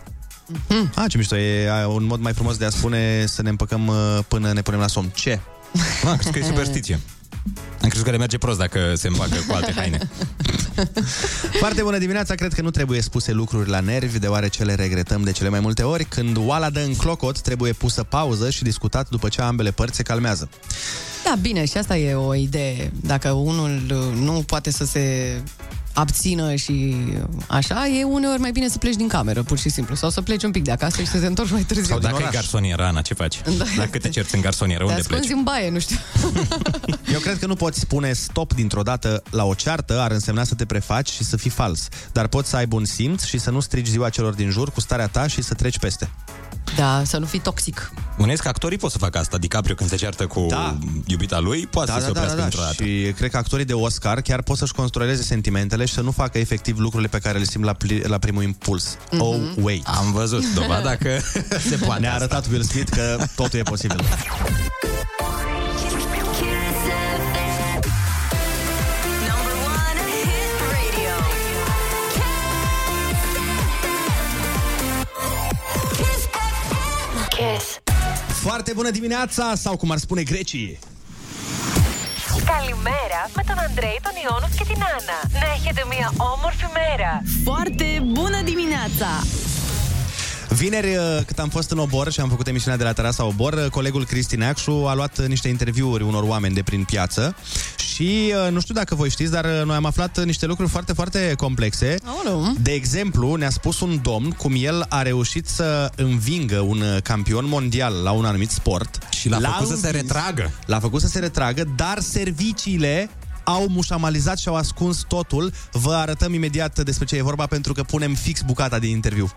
Ah, ce mișto, e a, un mod mai frumos de a spune să ne împăcăm uh, până ne punem la somn. Ce? Ah, crezi că e superstiție. Am crezut că le merge prost dacă se împacă cu alte haine. Foarte bună dimineața, cred că nu trebuie spuse lucruri la nervi, deoarece le regretăm de cele mai multe ori. Când oala dă în clocot, trebuie pusă pauză și discutat după ce ambele părți se calmează. Da, bine, și asta e o idee. Dacă unul uh, nu poate să se abțină și așa, e uneori mai bine să pleci din cameră, pur și simplu. Sau să pleci un pic de acasă și să te întorci mai târziu. Sau dacă e garsoniera, Ana, ce faci? Da. Dacă te cerți în garsonieră, Te unde pleci? ascunzi în baie, nu știu. Eu cred că nu poți spune stop dintr-o dată la o ceartă, ar însemna să te prefaci și să fii fals. Dar poți să ai bun simț și să nu strici ziua celor din jur cu starea ta și să treci peste. Da, să nu fii toxic. Bănuiesc că actorii pot să facă asta. DiCaprio când se ceartă cu Da. iubita lui, poate să se oprească într-o dată. Și cred că actorii de Oscar chiar pot să-și controleze sentimentele și să nu facă efectiv lucrurile pe care le simt la, pli- la primul impuls. Mhm. Oh, wait. Am văzut dovada că se poate Ne-a asta. arătat Will Smith că totul e posibil. Number one hit radio. Kiss FM. Kiss. Foarte bună dimineața, sau cum ar spune grecii. Καλημέρα με τον Αντρέη, τον Ιόνους και την Άννα. Να έχετε μια όμορφη μέρα. Foarte bună dimineața! Vineri, uh, cât am fost în Obor și am făcut emisiunea de la Terasa Obor, uh, colegul Cristi Neacșu a luat uh, niște interviuri unor oameni de prin piață și uh, nu știu dacă voi știți, dar uh, noi am aflat uh, niște lucruri foarte, foarte complexe. Aoleu. De exemplu, ne-a spus un domn cum el a reușit să învingă un uh, campion mondial la un anumit sport. Și l-a făcut să se retragă. L-a făcut să se retragă, dar serviciile au mușamalizat și au ascuns totul. Vă arătăm imediat despre ce e vorba pentru că punem fix bucata din interviu.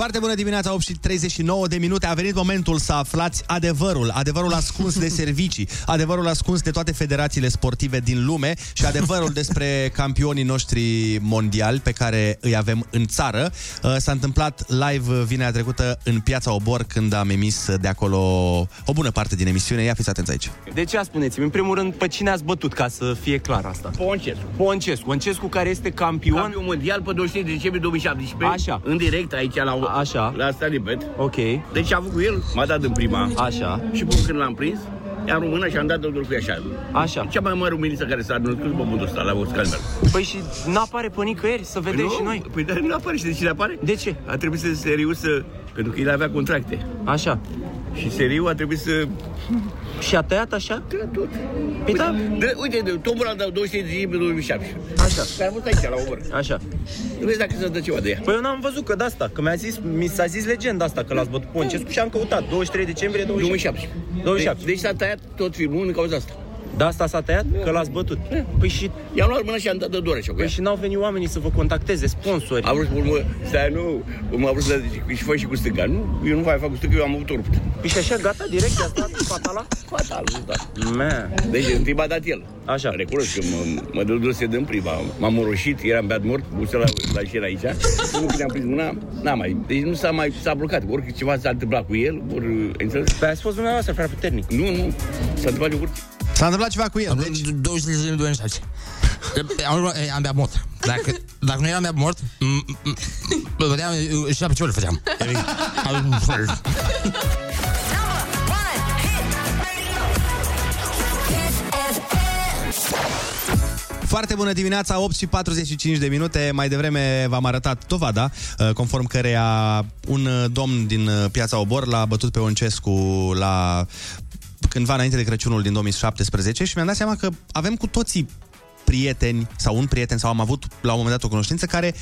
Foarte bună dimineața, 8 și 39 de minute. A venit momentul să aflați adevărul. Adevărul ascuns de servicii, adevărul ascuns de toate federațiile sportive din lume și adevărul despre campionii noștri mondiali pe care îi avem în țară. Uh, S-a întâmplat live vinerea trecută în Piața Obor când am emis de acolo o bună parte din emisiune. Ia fiți atenți aici. De ce spuneți-mi? În primul rând, pe cine ați bătut, ca să fie clar asta? Poncescu. Poncescu. Poncescu care este campion. Campion mondial pe 23 decembrie 2017. Așa. În direct aici la, Așa. la Stadibet. Ok. Deci a făcut el, m-a dat în prima. Așa. Și până când l-am prins, Am română și am dat de cu așa. Așa. Cea mai mare româniță care s-a născut pe pământul ăsta, la Oscar Păi și n-apare pe nicăieri, să vedem nu? și noi. Păi dar nu apare și de cine apare? De ce? A trebuit să seriu să... Pentru că el avea contracte. Așa. Și seriu a trebuit să... Și a tăiat așa? Da, tot. Păi da. De, uite, de, tombul a dat 200 de zi pe 2007. Așa. Care a fost aici, la omor. Așa. Nu vezi dacă se dă ceva de ea. Păi eu n-am văzut că de asta, că mi-a zis, mi s-a zis legenda asta că l-ați bătut pe Oncescu și am căutat 23 decembrie 2007. 2017. 2007. Deci, deci s-a tăiat tot filmul din cauza asta. De asta s-a tăiat? Că l-ați bătut. Păi și, I-am luat mâna și am dat de doră și păi și n-au venit oamenii să vă contacteze, sponsori. A vrut să mă, stai, nu, m-a vrut să zic, și fă și cu stânga. Nu, eu nu mai fac cu stânga, eu am avut o rupt. Păi și așa, gata, direct, de asta, fatala? Fatal, da. Man. Deci în timp a dat el. Așa. Recunosc că mă, mă dă dus în prima. M-am moroșit, eram beat mort, busă la, la șer aici. Nu când am prins mâna, n-am mai. Deci nu s-a mai s-a blocat. Ori ceva s-a întâmplat cu el, ori ai înțeles? Păi ați fost dumneavoastră, prea puternic. Nu, nu. S-a întâmplat de curte. S-a întâmplat ceva cu el. Deci, 20 de zile, 26. Am, am bea mort. Dacă, dacă nu eram bea mort, m- m- m- vedeam și la picior făceam. Foarte bună dimineața, 8 și 45 de minute. Mai devreme v-am arătat dovada, uh, conform căreia un uh, domn din uh, piața Obor l-a bătut pe Oncescu la cândva înainte de Crăciunul din 2017 și mi-am dat seama că avem cu toții prieteni sau un prieten sau am avut la un moment dat o cunoștință care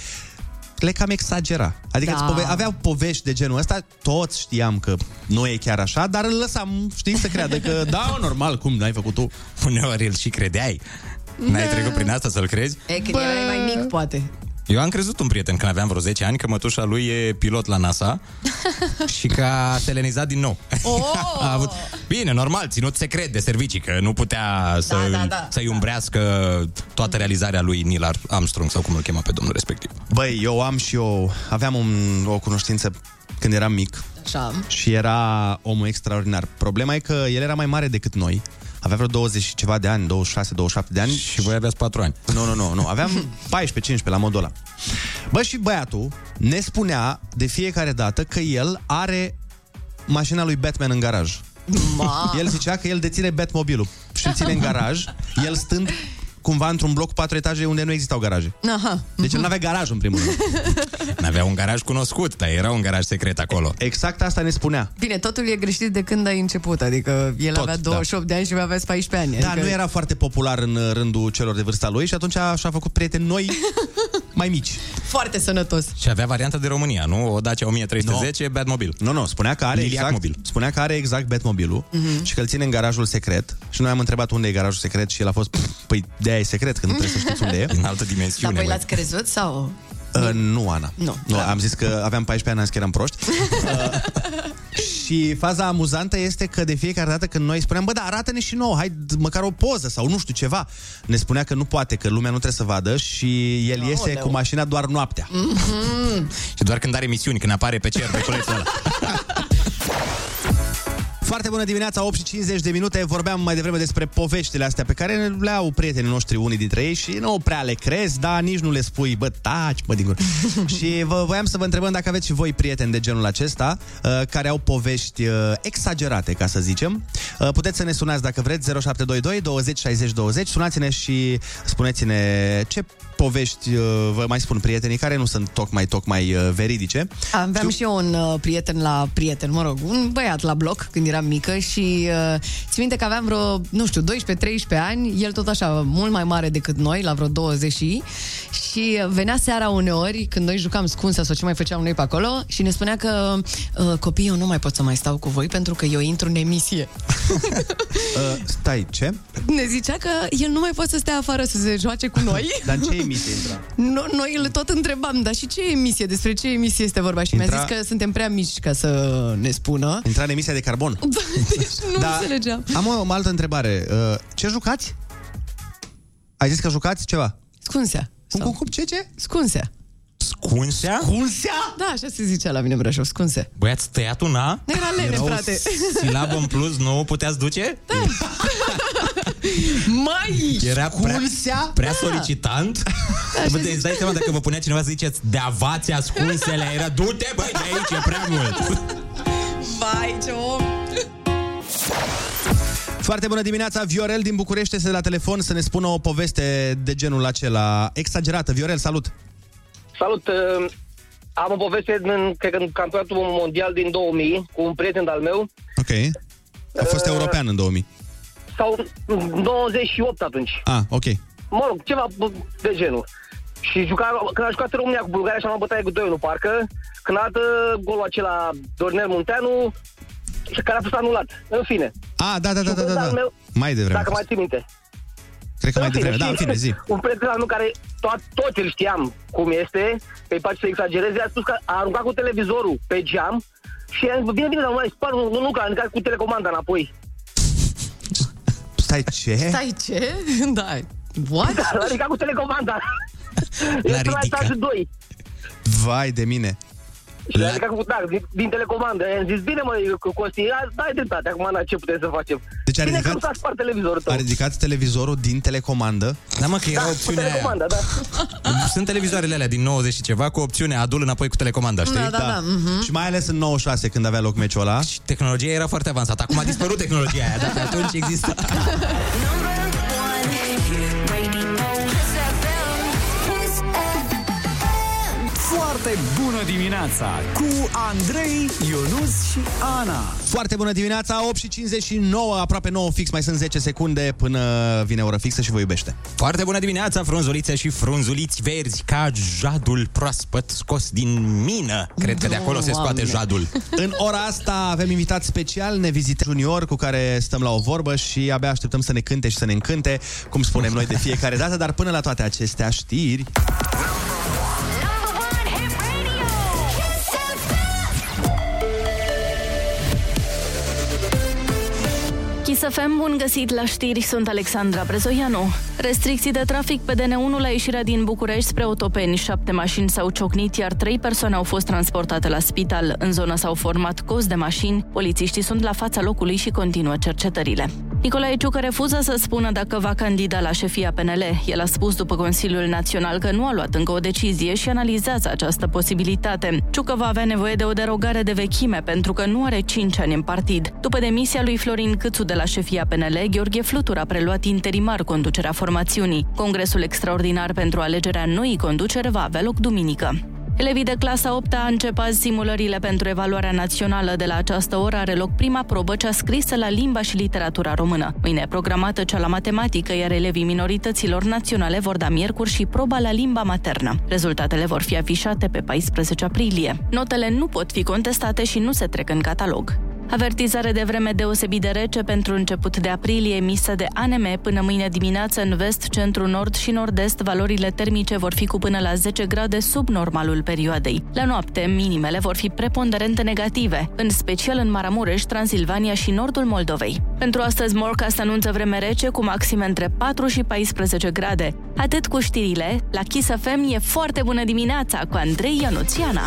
le cam exagera. Adică Da. da. pove- aveau povești de genul ăsta, toți știam că nu e chiar așa, dar îl lăsam, știi, să creadă că da, normal, cum n-ai făcut tu? Uneori îl și credeai. N-ai Da. trecut prin asta să-l crezi? E, când Bă... erai mai mic, poate. Eu am crezut un prieten când aveam vreo 10 ani că mătușa lui e pilot la NASA și că a selenizat din nou. Oh! a avut... Bine, normal, ținut secret de servicii, că nu putea să, Da, da, da. să-i umbrească toată realizarea lui Neil Armstrong sau cum îl chema pe domnul respectiv. Băi, eu am și eu, aveam un, o cunoștință când eram mic Așa. și era omul extraordinar. Problema e că el era mai mare decât noi, avea vreo 20 și ceva de ani, 26-27 de ani. Și voi aveați 4 ani. Nu, nu, nu, nu. aveam 14-15 la modul ăla. Bă, și băiatul ne spunea de fiecare dată că el are mașina lui Batman în garaj. Ma. El zicea că el deține Batmobilul și îl ține în garaj, el stând cumva într-un bloc cu patru etaje unde nu existau garaje. Aha. Deci el n-avea garaj în primul rând. N-avea un garaj cunoscut, dar era un garaj secret acolo. Exact asta ne spunea. Bine, totul e greșit de când ai început, adică el Tot, avea da. 28 de ani și voi aveți 14 ani. Da, adică... nu era foarte popular în rândul celor de vârsta lui și atunci și-a făcut prieteni noi mai mici. Foarte sănătos. Și avea varianta de România, nu? O Dacia 1310, no. Batmobil. Nu, nu, spunea că are Liliac exact, mobil. spunea că are exact Batmobilul Mhm. și că îl ține în garajul secret și noi am întrebat unde e garajul secret și el a fost, "Pf, păi de e secret, că nu trebuie să știți unde e. În altă Dar dimensiune. voi măi. l-ați crezut sau... Uh, nu, Ana. Nu. nu am zis că aveam 14 ani, am zis că eram proști. Uh, și faza amuzantă este că de fiecare dată când noi spuneam, bă, da, arată-ne și nouă, hai d- măcar o poză sau nu știu ceva, ne spunea că nu poate, că lumea nu trebuie să vadă și el iese Aoleu. cu mașina doar noaptea. Mm-hmm. Și doar când are emisiuni, când apare pe cer, pe colețul ăla. Foarte bună dimineața, 8 și 50 de minute. Vorbeam mai devreme despre poveștile astea pe care le au prietenii noștri, unii dintre ei, și nu prea le crezi, dar nici nu le spui, bă, taci, bă, din gură. și vă, voiam să vă întrebăm dacă aveți și voi prieteni de genul acesta, uh, care au povești uh, exagerate, ca să zicem. Uh, puteți să ne sunați dacă vreți, 0722 20 60 20. Sunați-ne și spuneți-ne ce povești uh, vă mai spun prietenii care nu sunt tocmai, tocmai uh, veridice. Aveam și eu un uh, prieten la prieten, mă rog, un băiat la bloc când eram mică și uh, țin minte că aveam vreo, nu știu, 12-13 ani, el tot așa, mult mai mare decât noi, la vreo 20 și și venea seara uneori când noi jucam scunsa sau ce mai făceam noi pe acolo și ne spunea că uh, copiii eu nu mai pot să mai stau cu voi pentru că eu intru în emisie. Uh, stai, ce? Ne zicea că el nu mai poate să stea afară să se joace cu noi. Dar în ce emisie intra? No, noi îl tot întrebam, dar și ce emisie? Despre ce emisie este vorba? Și Intra- mi-a zis că suntem prea mici ca să ne spună. Intra în emisia de carbon. deci nu Da. înțelegeam. Am o, o altă întrebare. Uh, Ce jucați? Ai zis că jucați ceva? Scunsea. Cum, cum, cum, ce, ce? Scunsea. Scunsea? Scunsea? Da, așa se zicea la mine în Brașov, scunsea. Băi, ați tăiat una? Era lene, Era o frate. silabă în plus, nu o puteați duce? Mai! Era prea, Scunsea? prea Da. solicitant? Da, Bă, așa îți dai seama dacă vă punea cineva să ziceți de avați ascunsele, era du-te băi de aici, e prea mult. Vai, ce om! Foarte bună dimineața, Viorel din București este la telefon să ne spună o poveste de genul acela exagerată. Viorel, salut! Salut! uh, Am o poveste în, cred că în campionatul mondial din 2000 cu un prieten al meu. Ok. A fost Uh, european în 2000. Sau 98 atunci. Ah, ok. Mă rog, ceva bă, de genul. Și juca, când a jucat România cu Bulgaria și am luat bătaie cu 2 parcă, când a dat uh, golul acela Dornel Munteanu, și care a fost anulat. În fine. Ah, da, da, da, da, da, Al da. meu, Mai devreme. dacă mai ții minte. Cred că mai devreme. Da, în fine, zi. Un prieten al meu care tot, toți îl știam cum este, că îi place să exagereze, a spus că a aruncat cu televizorul pe geam și a zis, bine, bine, dar nu mai spar, nu, nu, nu, că a aruncat cu telecomanda înapoi. Stai, ce? Stai, ce? Da. What? Da, l-a ridicat cu telecomanda. Este la ridicat. etajul 2. Vai de mine. Și l-a ridicat cu da, din, din telecomandă. I-am zis, bine mă, cu Costi, ia, dai dreptate, acum na, ce putem să facem? Deci a bine ridicat- că nu s-a spart televizorul tău. A ridicat televizorul din telecomandă. Da, mă, că era da, opțiunea cu aia. telecomanda, da. Sunt televizoarele alea din 90 și ceva cu opțiunea adul înapoi cu telecomanda, știi? Da, da, da. mhm. Și mai ales în 96 când avea loc meciul ăla. Și tehnologia era foarte avansată. Acum a dispărut tehnologia aia, dar pe atunci exista. Foarte bună dimineața cu Andrei, Ionus și Ana. Foarte bună dimineața, 8 și 59, aproape 9 fix, mai sunt 10 secunde până vine ora fixă și vă iubește. Foarte bună dimineața, frunzulițe și frunzuliți verzi ca jadul proaspăt scos din mină. Cred că de acolo se scoate Doamne. jadul. În ora asta avem invitat special, ne vizite junior cu care stăm la o vorbă și abia așteptăm să ne cânte și să ne încânte, cum spunem noi de fiecare dată, dar până la toate acestea știri... Kiss FM, bun găsit la știri, sunt Alexandra Brezoianu. Restricții de trafic pe DN1 la ieșirea din București spre Otopeni. Șapte mașini s-au ciocnit, iar trei persoane au fost transportate la spital. În zonă s-au format cozi de mașini, polițiștii sunt la fața locului și continuă cercetările. Nicolae Ciucă refuză să spună dacă va candida la șefia PNL. El a spus după Consiliul Național că nu a luat încă o decizie și analizează această posibilitate. Ciucă va avea nevoie de o derogare de vechime pentru că nu are 5 ani în partid. După demisia lui Florin Câțu de la șefia PNL, Gheorghe Flutur a preluat interimar conducerea formațiunii. Congresul extraordinar pentru alegerea noii conducere va avea loc duminică. Elevii de clasa 8 a început simulările pentru evaluarea națională. De la această oră are loc prima probă, cea scrisă la limba și literatura română. Mâine e programată cea la matematică, iar elevii minorităților naționale vor da miercuri și proba la limba maternă. Rezultatele vor fi afișate pe 14 aprilie. Notele nu pot fi contestate și nu se trec în catalog. Avertizare de vreme deosebit de rece pentru început de aprilie emisă de ANM până mâine dimineață în vest, centru, nord și nord-est. Valorile termice vor fi cu până la 10 grade sub normalul perioadei. La noapte, minimele vor fi preponderente negative, în special în Maramureș, Transilvania și nordul Moldovei. Pentru astăzi, Morcast anunță vreme rece cu maxime între 4 și 14 grade. Atât cu știrile, la Kiss FM e foarte bună dimineața cu Andrei Ionuțiana.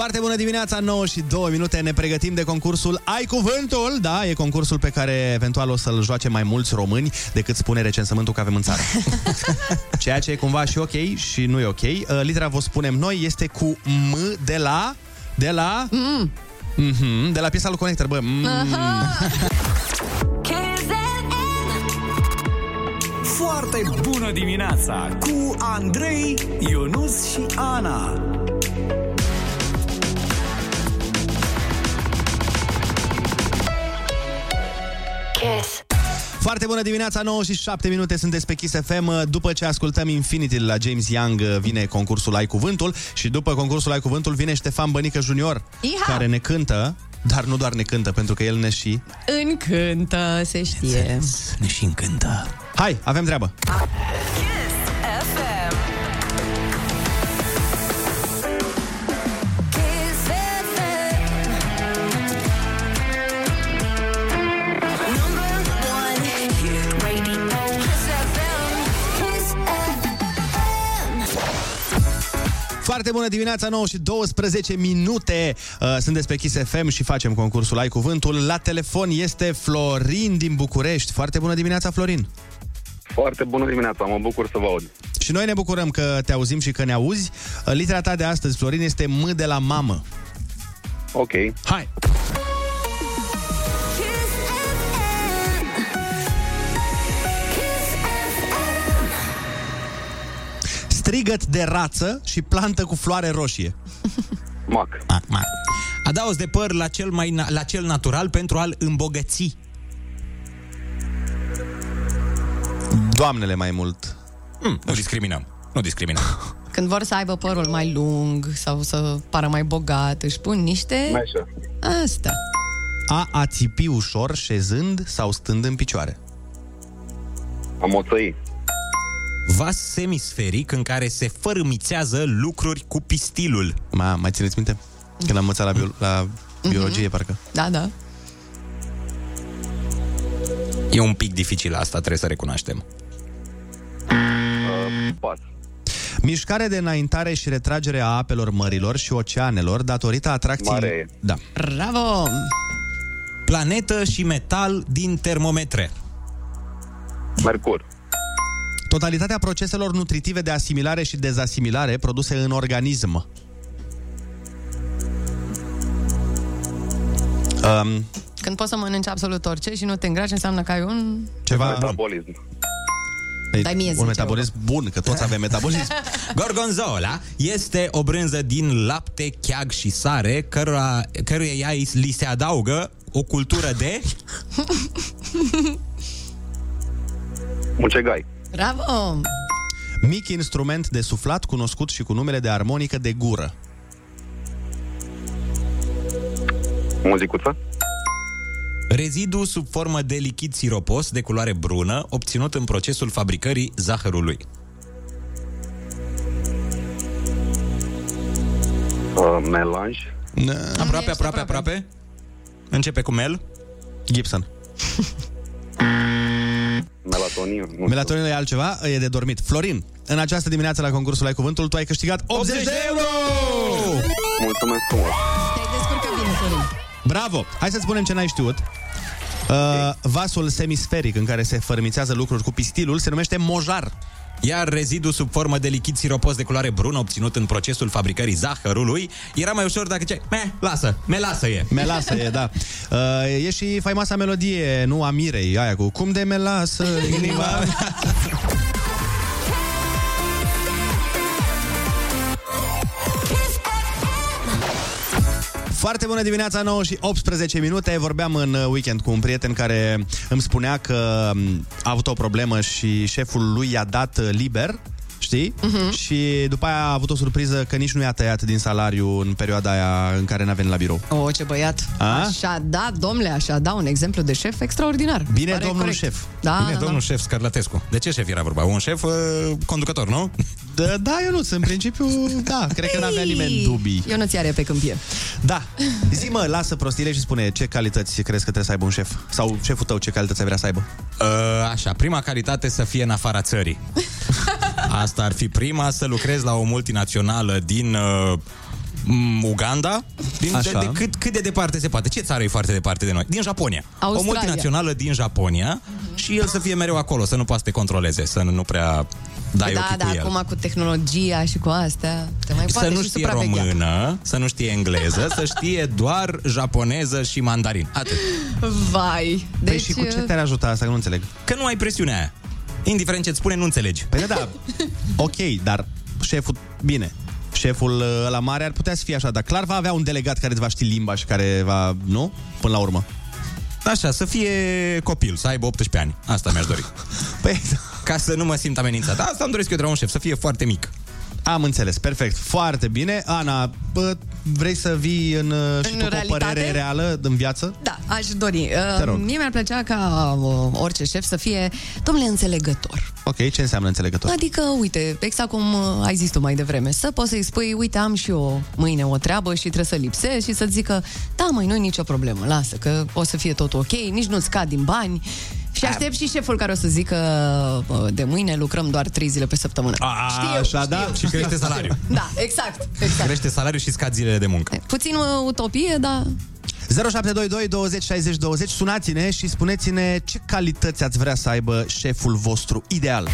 Foarte bună dimineața, 9 și 2 minute, ne pregătim de concursul Ai Cuvântul, da, e concursul pe care eventual o să-l joace mai mulți români decât spune recensământul că avem în țară. Ceea ce e cumva și ok și nu e ok. Uh, Litera vă spunem noi este cu M de la... De la... Mm. Mm-hmm, de la piesa lui Connector, bă. Mm. Foarte bună dimineața cu Andrei, Ionus și Ana. Kiss. Foarte bună dimineața, 9 și 7 minute sunteți pe Kiss FM. După ce ascultăm Infinity la James Young, vine concursul Ai Cuvântul și după concursul Ai Cuvântul vine Ștefan Bănică Junior, Iha! care ne cântă, dar nu doar ne cântă, pentru că el ne și... Încântă, se știe. Ne și încântă. Hai, avem treabă! FM. Foarte bună dimineața, 9 și 12 minute. Uh, sunteți pe Kiss FM și facem concursul Ai Cuvântul. La telefon este Florin din București. Foarte bună dimineața, Florin! Foarte bună dimineața, mă bucur să vă aud. Și noi ne bucurăm că te auzim și că ne auzi. Litera ta de astăzi, Florin, este M de la mamă. Ok. Hai! Strigăt de rață și plantă cu floare roșie. Mac. Mac, mac. Adaos de păr la cel, mai na- la cel natural pentru a-l îmbogăți. Doamnele mai mult. Mm, nu discriminăm. Nu discriminăm. Când vor să aibă părul mai lung sau să pară mai bogat, își pun niște... Meșă. Asta. A ațipi ușor șezând sau stând în picioare. Am oțăi. Vas semisferic în care se fărâmițează lucruri cu pistilul. Ma, mai țineți minte? Când am învățat la, bio- la biologie, parcă. Da, da. E un pic dificil asta, trebuie să recunoaștem. Uh, pas. Mișcare de înaintare și retragere a apelor mărilor și oceanelor datorită atracției... Mare. Da. Bravo! Planetă și metal din termometre. Mercur. Totalitatea proceselor nutritive de asimilare și dezasimilare produse în organism. Um, Când poți să mănânci absolut orice și nu te îngrași, înseamnă că ai un... ceva... Metabolism. Dai mie un 10 metabolism bun, că toți avem metabolism. Gorgonzola este o brânză din lapte, cheag și sare, cărora, căruia ea îi- li se adaugă o cultură de... Mucegai. Bravo! Mic instrument de suflat cunoscut și cu numele de armonică de gură. Muzicuță. Rezidu sub formă de lichid siropos de culoare brună, obținut în procesul fabricării zahărului. Uh, melanj. Aproape, aproape, aproape. Începe cu mel. Gibson. Melatonin. Nu Melatonină e altceva, e de dormit. Florin, în această dimineață la concursul Ai Cuvântul, tu ai câștigat 80 de euro! Mulțumesc frumos. Te-ai descurcat bine, Florin. Bravo! Hai să spunem ce n-ai știut. Uh, vasul semisferic în care se fărmițează lucruri cu pistilul se numește mojar. Iar rezidul sub formă de lichid siropos de culoare brună obținut în procesul fabricării zahărului era mai ușor dacă ce, me, lasă, me lasă e. Melasă e, da. Uh, e și faimoasa melodie, nu a Mirei, aia cu Cum de melasă inima Foarte bună dimineața, 9 și 18 minute. Vorbeam în uh, weekend cu un prieten care îmi spunea că um, a avut o problemă și șeful lui i-a dat uh, liber, știi? Mhm. Și după aia a avut o surpriză că nici nu i-a tăiat din salariu în perioada aia în care n-a venit la birou. O, ce băiat. A? Așa, da, domnule, așa, da, un exemplu de șef extraordinar. Bine, Pare domnul corect. șef. Da, Bine, da, domnul da. șef Scarlatescu. De ce șef era vorba? Un șef uh, conducător, nu? Da, da, eu nu, în principiu, da, cred că n-avea nimeni dubii. Eu nu ți are pe câmpie. Da. Zi mă, lasă prostile și spune ce calități crezi că trebuie să aibă un șef? Sau șeful tău ce calități vrea să aibă? Uh, așa, prima calitate să fie în afara țării. Asta ar fi prima, să lucrezi la o multinațională din uh, m, Uganda, din, de, Așa. de cât, cât de departe se poate. Ce țară e foarte departe de noi? Din Japonia. Australia. O multinațională din Japonia și el să fie mereu acolo, să nu poate să te controleze, să nu, nu prea dai da, ochii da, cu el. acum cu tehnologia și cu astea, te mai poate să nu și știe supraveghea. română, să nu știe engleză, să știe doar japoneză și mandarin. Atât. Vai. Păi Deci, și cu ce te-ar ajuta asta? Că nu înțeleg. Că nu ai presiunea aia. Indiferent ce-ți spune, nu înțelegi. Păi da, da, ok, dar șeful, bine, șeful la mare ar putea să fie așa, dar clar va avea un delegat care îți va ști limba și care va, nu? Până la urmă. Așa, să fie copil, să aibă 18 ani. Asta mi-aș dori. Păi, Ca să nu mă simt amenințat. Asta îmi doresc eu de la un șef, să fie foarte mic. am înțeles, perfect, foarte bine. Ana, bă, vrei să vii în, uh, și În tu cu o realitate? părere reală în viață? Da, aș dori. Te rog. Uh, mie mi-ar plăcea ca uh, orice șef să fie, domnule, înțelegător. Ok, ce înseamnă înțelegător? Adică, uite, exact cum uh, ai zis tu mai devreme, să poți să-i spui, uite, am și eu mâine o treabă și trebuie să lipsesc și să-ți zică, da, mai nu nicio problemă, lasă, că o să fie tot ok, nici nu-ți cad din bani. Și aștept și șeful care o să zică uh, de mâine lucrăm doar trei zile pe săptămână. A, Știu, așa, da? știu, Și crește salariul. Da, exact, exact. Crește salariul și scad zilele de muncă. Puțin uh, utopie, dar 0722 20 60 20 Sunați-ne și spuneți-ne ce calități ați vrea să aibă șeful vostru ideal.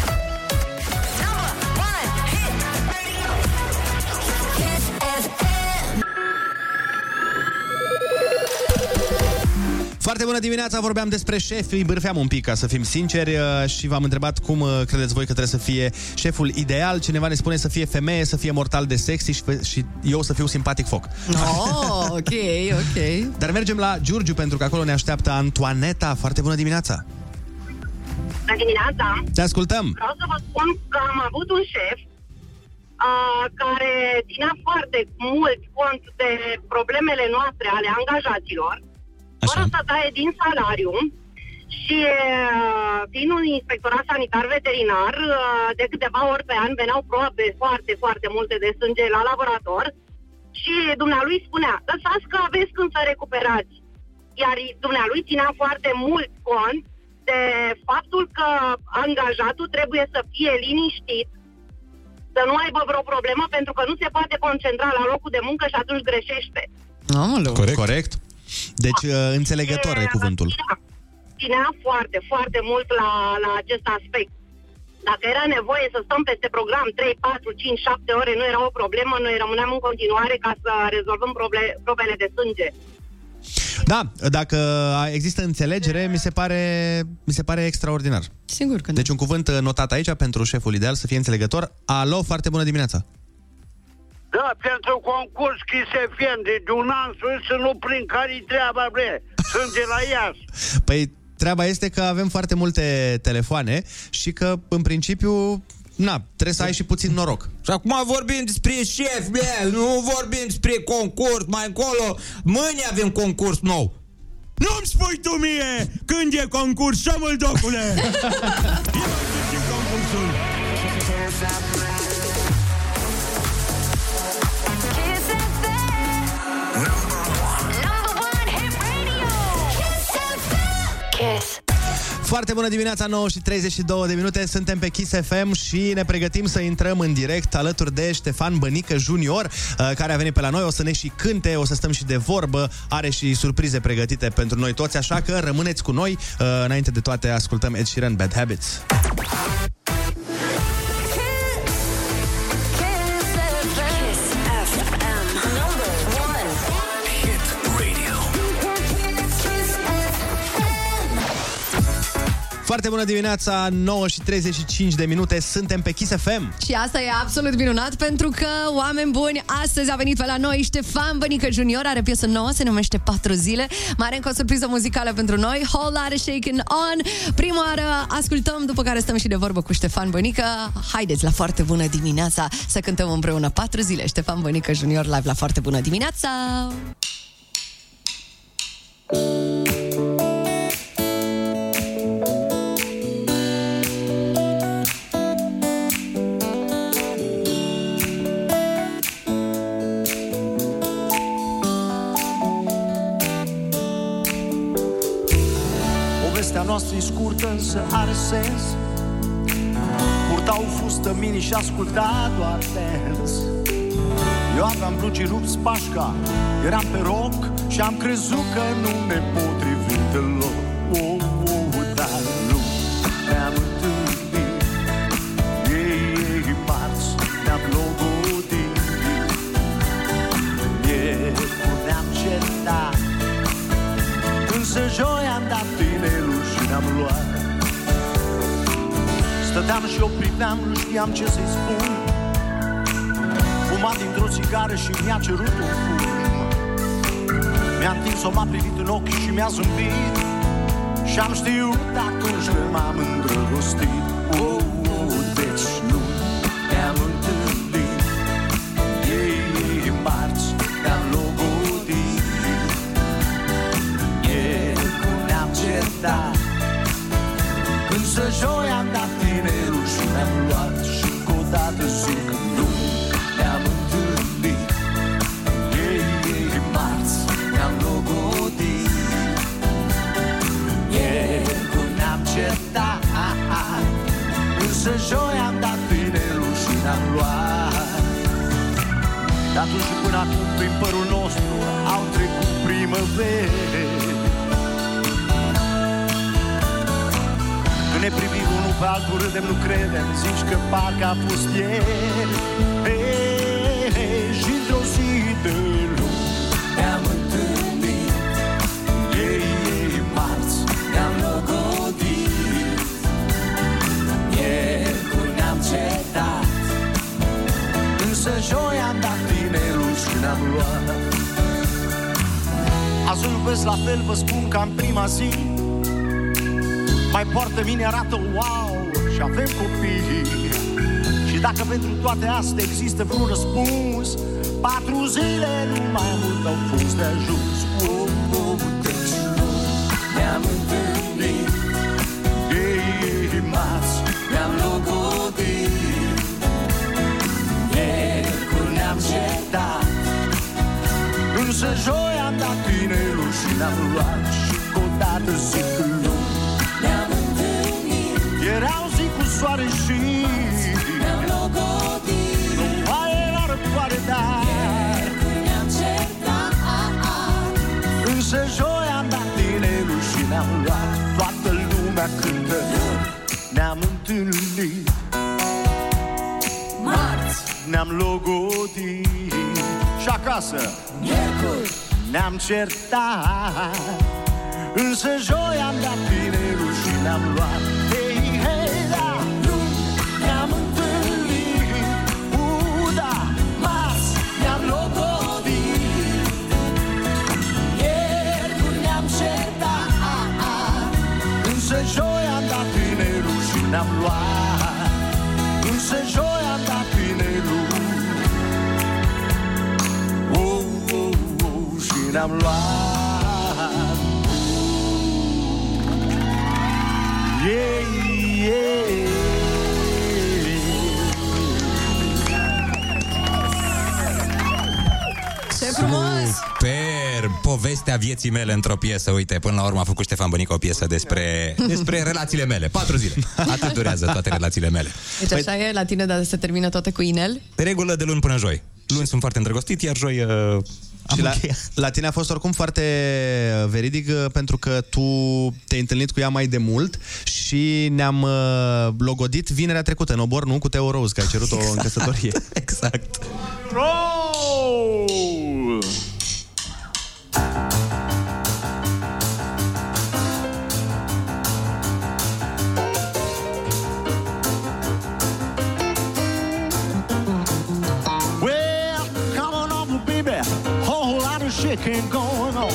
Foarte bună dimineața, vorbeam despre șefi, îi bârfeam un pic, ca să fim sinceri, uh, și v-am întrebat cum uh, credeți voi că trebuie să fie șeful ideal. Cineva ne spune să fie femeie, să fie mortal de sexy și, fe- și eu să fiu simpatic foc. Oh, ok, ok. Dar mergem la Giurgiu, pentru că acolo ne așteaptă Antoaneta. Foarte bună dimineața! Bună dimineața! Te ascultăm! Vreau să vă spun că am avut un șef uh, care ținea foarte mult cont de problemele noastre ale angajaților, fără să taie din salariu și uh, fiind un inspectorat sanitar veterinar, uh, de câteva ori pe an veneau probe foarte, foarte multe de sânge la laborator și dumnealui spunea, lăsați că aveți când să recuperați. Iar dumnealui ținea foarte mult cont de faptul că angajatul trebuie să fie liniștit, să nu aibă vreo problemă, pentru că nu se poate concentra la locul de muncă și atunci greșește. Aoleu. Corect. Corect. Deci, uh, înțelegător e cuvântul. Ținea foarte, foarte mult la, la acest aspect. Dacă era nevoie să stăm peste program 3, 4, 5, 7 ore, nu era o problemă, noi rămâneam în continuare ca să rezolvăm proble- probele de sânge. Da, dacă există înțelegere, mi se pare, mi se pare extraordinar. Sigur că da. Deci un cuvânt uh, notat aici pentru șeful ideal să fie înțelegător. Alo, foarte bună dimineața! Da, pentru concurs Chisefien de un an sus să nu prin care treaba, bre. Sunt de la Iași. Păi treaba este că avem foarte multe telefoane și că, în principiu, na, trebuie să ai și puțin noroc. Și acum vorbim despre șef, bă, nu vorbim despre concurs, mai încolo, mâine avem concurs nou. Nu-mi spui tu mie când e concurs, șomul docule! Eu știu concursul! Kiss. Foarte bună dimineața, 9 și 32 de minute, suntem pe Kiss FM și ne pregătim să intrăm în direct alături de Ștefan Bănică Junior, uh, care a venit pe la noi, o să ne și cânte, o să stăm și de vorbă, are și surprize pregătite pentru noi toți, așa că rămâneți cu noi. Uh, Înainte de toate, ascultăm Ed Sheeran, Bad Habits. Foarte bună dimineața, 9 și 35 de minute, suntem pe Kiss FM. Și asta e absolut minunat pentru că, oameni buni, astăzi a venit pe la noi Ștefan Bănică Junior, are piesă nouă, se numește Patru zile. Mai are încă o surpriză muzicală pentru noi, Whole Lotta Shaken On. Prima oară ascultăm, după care stăm și de vorbă cu Ștefan Bănică. Haideți la foarte bună dimineața să cântăm împreună Patru zile. Ștefan Bănică Junior live la foarte bună dimineața! Povestea e scurtă, însă are sens Purta o fustă mini și asculta doar dance Eu aveam blugi rupți pașca, eram pe rock Și am crezut că nu ne potrivim deloc Stăteam și o priveam, nu știam ce să-i spun. Fuma dintr-o țigară și mi-a cerut un fum. Mi-a întins-o, m-a privit în ochi și mi-a zâmbit. Și am știut atunci că m-am îndrăgostit. Oh, oh, Deci nu ne-am întâlnit. Ei, ei, marți ne-am logodit. Miercuri ne-am certat. Însă joi Însă joi am dat tinerul și ne-am luat. De atunci și până acum prin părul nostru Au trecut primăveri. Când ne privim unul pe altul, râdem, nu credem Zici că parcă a fost ieri. Hei, tinelul și ne-am luat Azi îl vezi la fel, vă spun ca în prima zi Mai poartă mine, arată wow Și avem copii. Și dacă pentru toate astea există vreun răspuns Patru zile, nu mai mult au fost de ajuns. Oh, oh, deci Ne-am întâlnit Ei, marți Ne-am logodit Însă joi am dat tinelul și ne-am luat Și încă o dată zic luni Ne-am întâlnit. Erau zi cu soare și Ne-am logodit Nu mai era răcoare, dar Miercuri ne-am cetat Însă joi am dat tinelul și ne-am luat Toată lumea cântă. Ne-am întâlnit. Marți. Ne-am logodit Și acasă. Miercuri. Ne-am certat Însă joi am dat tinelul și ne-am luat. Hei, hei, da. Luni ne-am întâlnit Uda, marți ne-am logodit. Miercuri ne-am certat Însă joi am dat tinelul și ne-am luat. Însă joi oh, Și ne-am luat Yeah, yeah Ce frumos! Super! Povestea vieții mele într-o piesă. Uite, până la urmă a făcut Ștefan Bănică o piesă despre, despre relațiile mele. Patru zile. Atât durează toate relațiile mele. Deci așa e la tine, dar se termină toate cu inel? De regulă de luni până joi. Luni sunt foarte îndrăgostit, iar joi uh, Și la, la tine a fost oricum foarte veridic uh, pentru că tu te-ai întâlnit cu ea mai de mult și ne-am uh, logodit vinerea trecută în obor, nu? Cu Teo Rose, că ai cerut-o exact. în căsătorie. Exact. Roll! Whole lot of shaking going on.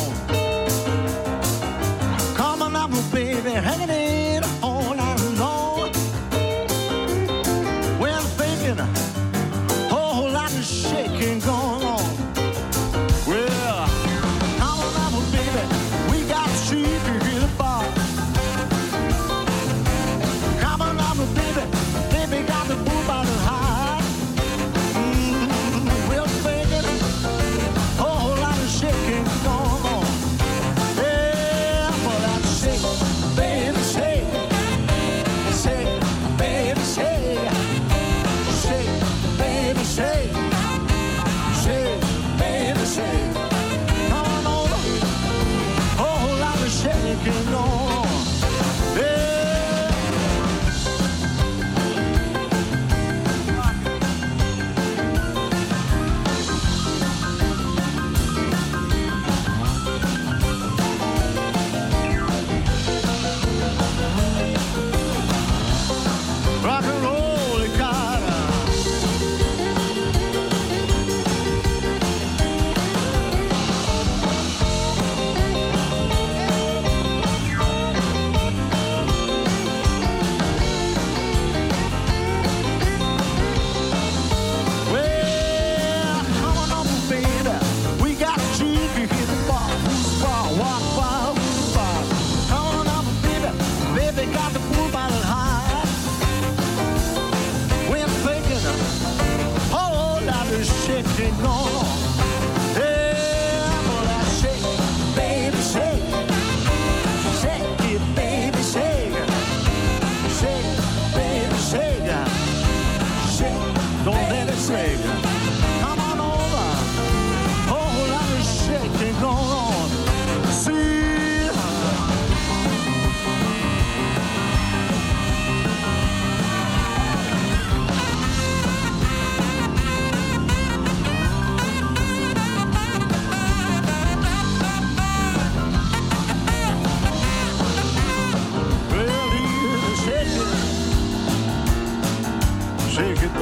Come on over, baby. Hanging in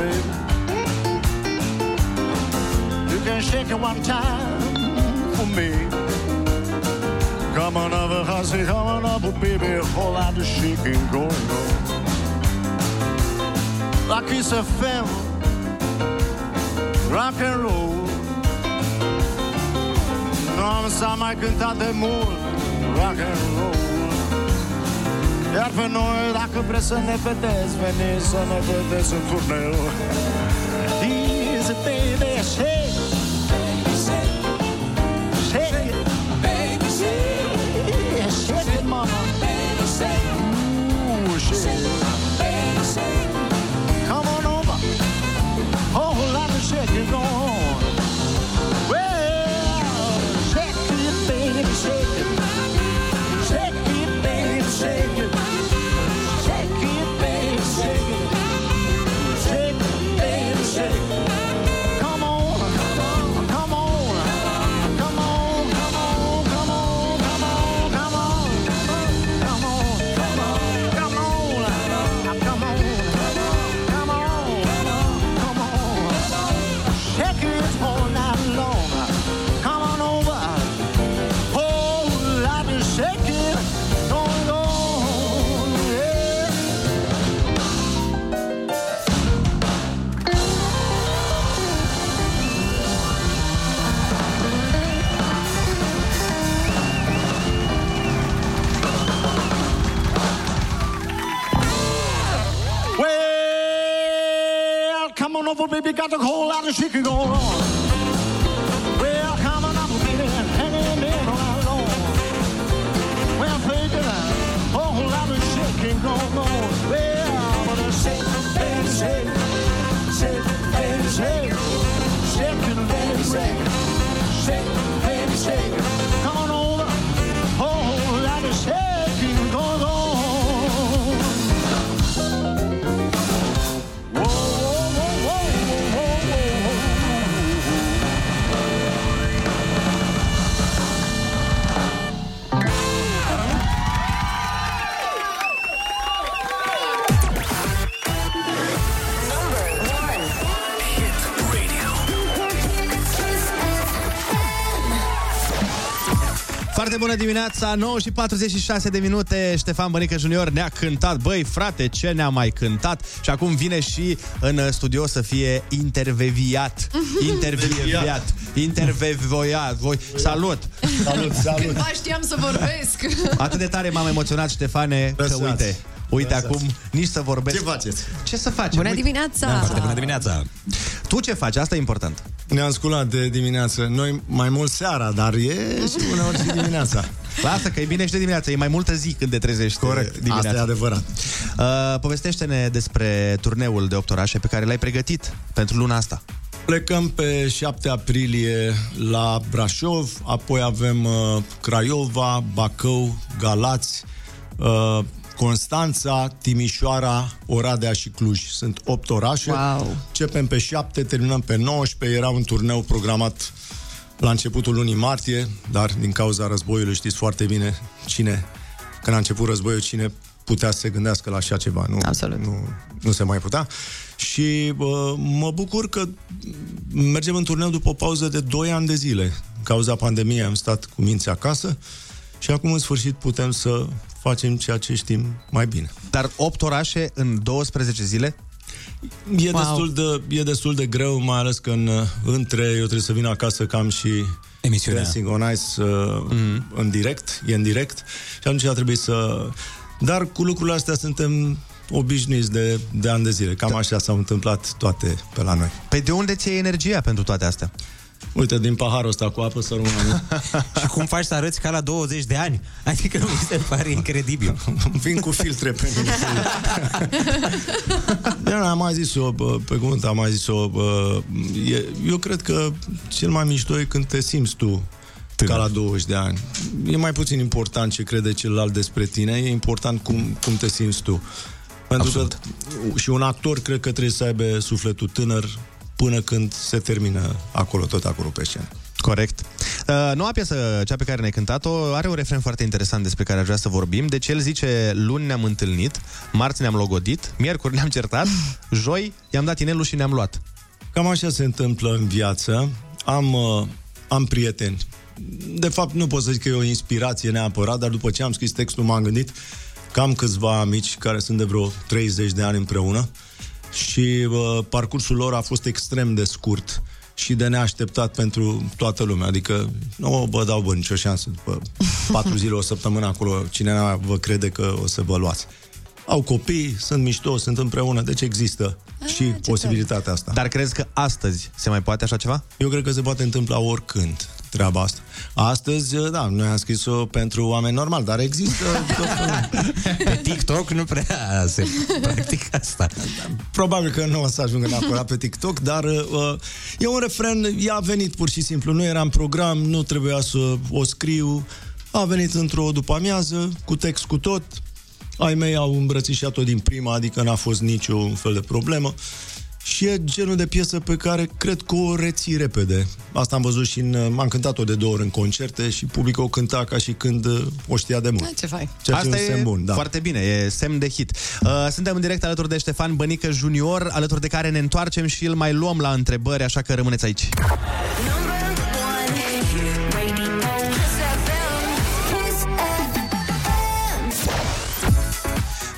baby. You can shake it one time for me. Come on over, hussy, come on over, baby. hold whole lot shaking going on. Like it's a film, rock and roll. No am seama ai cântat the moon, rock and roll Iar pe noi, dacă vreți să ne vedeți, veniți să ne vedeți în turneu. Easy, baby, shake, baby, shake, shake it, baby, shake, shake it, mama, baby, shake, ooh, shake, a whole lot of shaking going on. Dimineața, 9 și 46 de minute Ștefan Bănică Junior ne-a cântat Băi, frate, ce ne-a mai cântat Și acum vine și în studio să fie interveviat Interveviat Intervevoiat voi... Salut! Salut, salut! Cândva știam să vorbesc. Atât de tare m-am emoționat, Ștefane, că Lăsați. uite Uite Lăsați. acum, nici să vorbesc Ce faceți? Ce să facem? Bună Uite. dimineața! Da, Foarte bună dimineața! Tu ce faci? Asta e important Ne-am sculat de dimineață. Noi mai mult seara, dar e și uneori și dimineața. Lasă că e bine și de dimineață E mai multă zi când te trezești Corect, dimineața. asta e adevărat. Uh, povestește-ne despre turneul de 8 orașe pe care l-ai pregătit pentru luna asta. Plecăm pe 7 aprilie la Brașov, apoi avem uh, Craiova, Bacău, Galați, uh, Constanța, Timișoara, Oradea și Cluj. Sunt 8 orașe. Wow. Începem pe 7, terminăm pe 19. Era un turneu programat la începutul lunii martie, dar din cauza războiului știți foarte bine cine, când a început războiul, cine putea să se gândească la așa ceva. Nu, Absolut. Nu, nu se mai putea. Și uh, mă bucur că mergem în turneu după o pauză de 2 ani de zile. În cauza pandemiei am stat cu minții acasă și acum în sfârșit putem să facem ceea ce știm mai bine. Dar 8 orașe în 12 zile? E, wow. destul de, e destul de greu, mai ales că în, între eu trebuie să vin acasă că am și Emisiunea. Dancing on Ice uh, mm. în direct, e în direct și atunci a trebuit să... Dar cu lucrurile astea suntem obișnuiți de, de ani de zile. Cam așa s-au întâmplat toate pe la noi. Păi de unde ți-e energia pentru toate astea? Uite, din paharul ăsta cu apă să rămână. Și cum faci să arăți ca la 20 de ani? Adică mi se pare incredibil. Vin cu filtre pe mine. Da, am mai zis-o, bă, pe cuvânt am mai zis-o, bă, e, eu cred că cel mai mișto e când te simți tu Tânăr. ca la 20 de ani. E mai puțin important ce crede celălalt despre tine, e important cum, cum te simți tu. Pentru Absolut. că și un actor cred că trebuie să aibă sufletul tânăr până când se termină acolo, tot acolo pe scenă. Corect. Uh, noua piesă, cea pe care ne-ai cântat-o, are un refren foarte interesant despre care aș vrea să vorbim. Deci el zice, luni ne-am întâlnit, marți ne-am logodit, miercuri ne-am certat, joi i-am dat inelul și ne-am luat. Cam așa se întâmplă în viață. am, uh, am prieteni. De fapt, nu pot să zic că e o inspirație neapărat, dar după ce am scris textul m-am gândit că am câțiva amici care sunt de vreo 30 de ani împreună și uh, parcursul lor a fost extrem de scurt și de neașteptat pentru toată lumea. Adică nu vă dau bă nicio șansă. După patru zile, o săptămână acolo, cineva vă crede că o să vă luați. Au copii, sunt mișto, sunt împreună, deci există și posibilitatea asta. Dar crezi că astăzi se mai poate așa ceva? Eu cred că se poate întâmpla oricând treaba asta. Astăzi, da, noi am scris-o pentru oameni normali, dar există tot felul. Pe TikTok nu prea se practică asta. Probabil că nu o să ajungă neapărat pe TikTok, dar uh, e un refren, ea a venit pur și simplu, nu era în program, nu trebuia să o scriu, a venit într-o după-amiază, cu text cu tot, ai mei au îmbrățișat-o din prima, adică n-a fost niciun fel de problemă. Și e genul de piesă pe care cred că o reții repede. Asta am văzut și în... M-am cântat-o de două ori în concerte și publicul o cânta ca și când uh, o știa de mult. Ah, ce fain. Ceea ce Asta e un e semn bun, da. foarte bine, e semn de hit. Uh, suntem în direct alături de Ștefan Bănică Junior, alături de care ne întoarcem și îl mai luăm la întrebări, așa că rămâneți aici.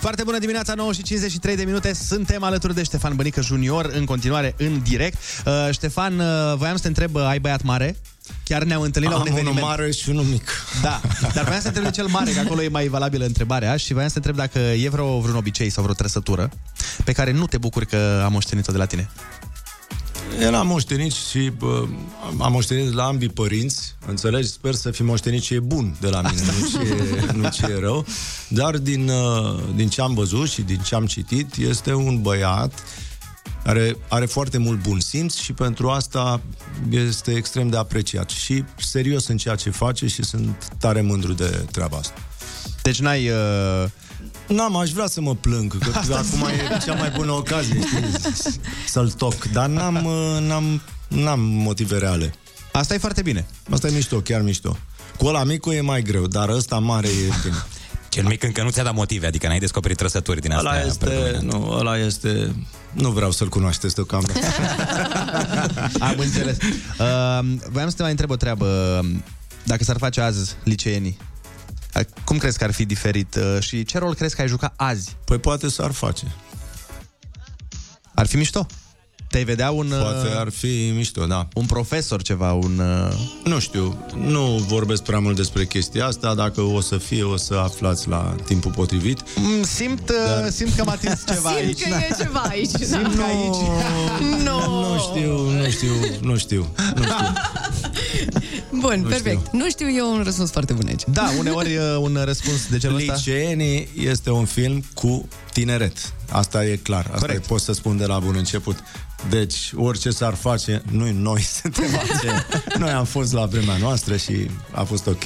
Foarte bună dimineața, 9 și 53 de minute. Suntem alături de Ștefan Bănică Junior, în continuare în direct. Uh, Ștefan, uh, voiam să te întreb, uh, ai băiat mare? Chiar ne-am întâlnit la un Am eveniment. unul mare și unul mic. Da, dar voiam să te întreb de cel mare, că acolo e mai valabilă întrebarea și voiam să te întreb dacă e vreo, vreun obicei sau vreo trăsătură pe care nu te bucuri că am moștenit-o de la tine. El a moștenit și bă, am moștenit de la ambii părinți, înțelegi? Sper să fi moștenit ce e bun de la mine, nu ce, nu ce e rău. Dar din, uh, din ce am văzut și din ce am citit, este un băiat care are foarte mult bun simț și pentru asta este extrem de apreciat. Și serios în ceea ce face și sunt tare mândru de treaba asta. Deci n-ai... Uh... N-am, aș vrea să mă plâng, că Asta acum zic. e cea mai bună ocazie, știi, să-l toc. Dar n-am, uh, n-am, n-am motive reale. Asta e foarte bine. Asta e mișto, chiar mișto. Cu ăla micu e mai greu, dar ăsta mare e bine. Cel mic încă nu ți-a dat motive, adică n-ai descoperit trăsături din astea. Ăla este, nu, ăla este... Nu vreau să-l cunoașteți deocamdată. Am înțeles. Uh, voiam să te mai întreb o treabă. Dacă s-ar face azi liceenii, uh, cum crezi că ar fi diferit uh, și ce rol crezi că ai jucat azi? Păi poate s-ar face. Ar fi mișto. Te-ai vedea un... Poate uh, ar fi mișto, da. Un profesor ceva, un... Uh... Nu știu, nu vorbesc prea mult despre chestia asta, dacă o să fie, o să aflați la timpul potrivit. Mm, Simt, uh, simt că m-a atins ceva Simt aici. că e ceva aici. da. Simt că aici... Nu. Nu știu, nu știu, nu știu, nu știu. Bun, Nu perfect. Nu știu eu un răspuns foarte bun aici. Da, uneori uh, un răspuns de genul ăsta. Liceenii este un film cu tineret. Asta e clar. Asta Corect. e, pot să spun de la bun început. Deci, orice s-ar face, noi, noi suntem aceia. Noi am fost la vremea noastră și a fost ok.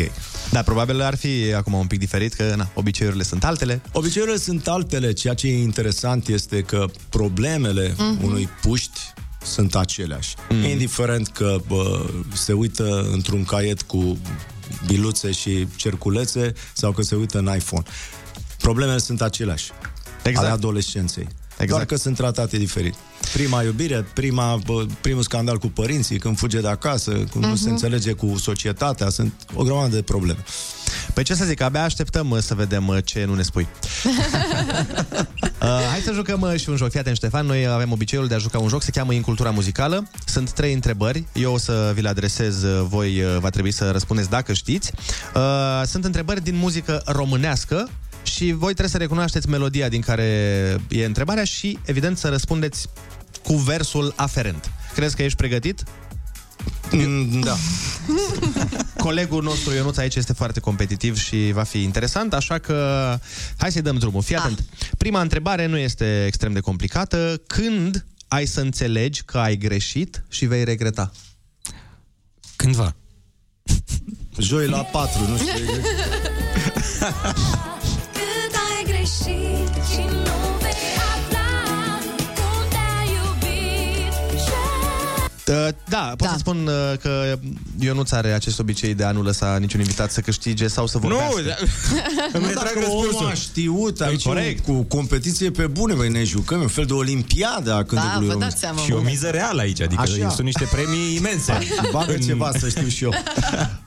Da, probabil ar fi acum un pic diferit, că na, obiceiurile sunt altele. Obiceiurile sunt altele. Ceea ce e interesant este că problemele Mhm. unui puști sunt aceleași. Mhm. Indiferent că bă, se uită într-un caiet cu biluțe și cerculețe sau că se uită în iPhone. Problemele sunt aceleași. Exact. Ale adolescenței. Exact. Doar că sunt tratate diferit. Prima iubire, prima, bă, primul scandal cu părinții, când fuge de acasă, când nu se Mhm. înțelege cu societatea, sunt o grămadă de probleme. Păi ce să zic, abia așteptăm uh, să vedem uh, ce nu ne spui. uh, hai să jucăm uh, și un joc. Fii atent, Ștefan, noi avem obiceiul de a juca un joc, se cheamă Incultura Muzicală. Sunt trei întrebări, eu o să vi le adresez, uh, voi uh, va trebui să răspundeți dacă știți. Uh, sunt întrebări din muzică românească și voi trebuie să recunoașteți melodia din care e întrebarea și, evident, să răspundeți cu versul aferent. Crezi că ești pregătit? Mm, da. Colegul nostru Ionuț aici este foarte competitiv și va fi interesant, așa că hai să-i dăm drumul. Fii atent. Prima întrebare nu este extrem de complicată. Când ai să înțelegi că ai greșit și vei regreta? Cândva. Joi la 4, nu știu. Cât ai greșit și nu vei afla cum te-ai iubit ce... Uh, da, pot da. să spun uh, că Ionuț are acest obicei de a nu lăsa niciun invitat să câștige sau să vorbească. da. Nu, Îmi dacă retrag omul răspunsul. a știut aici Corect. cu competiție pe bune, băi, ne jucăm, e un fel de olimpiadă a cântecului vă românesc. dați seama, Și o miză reală aici, adică Așa. sunt niște premii imense. Bagă În- ceva să știu și eu.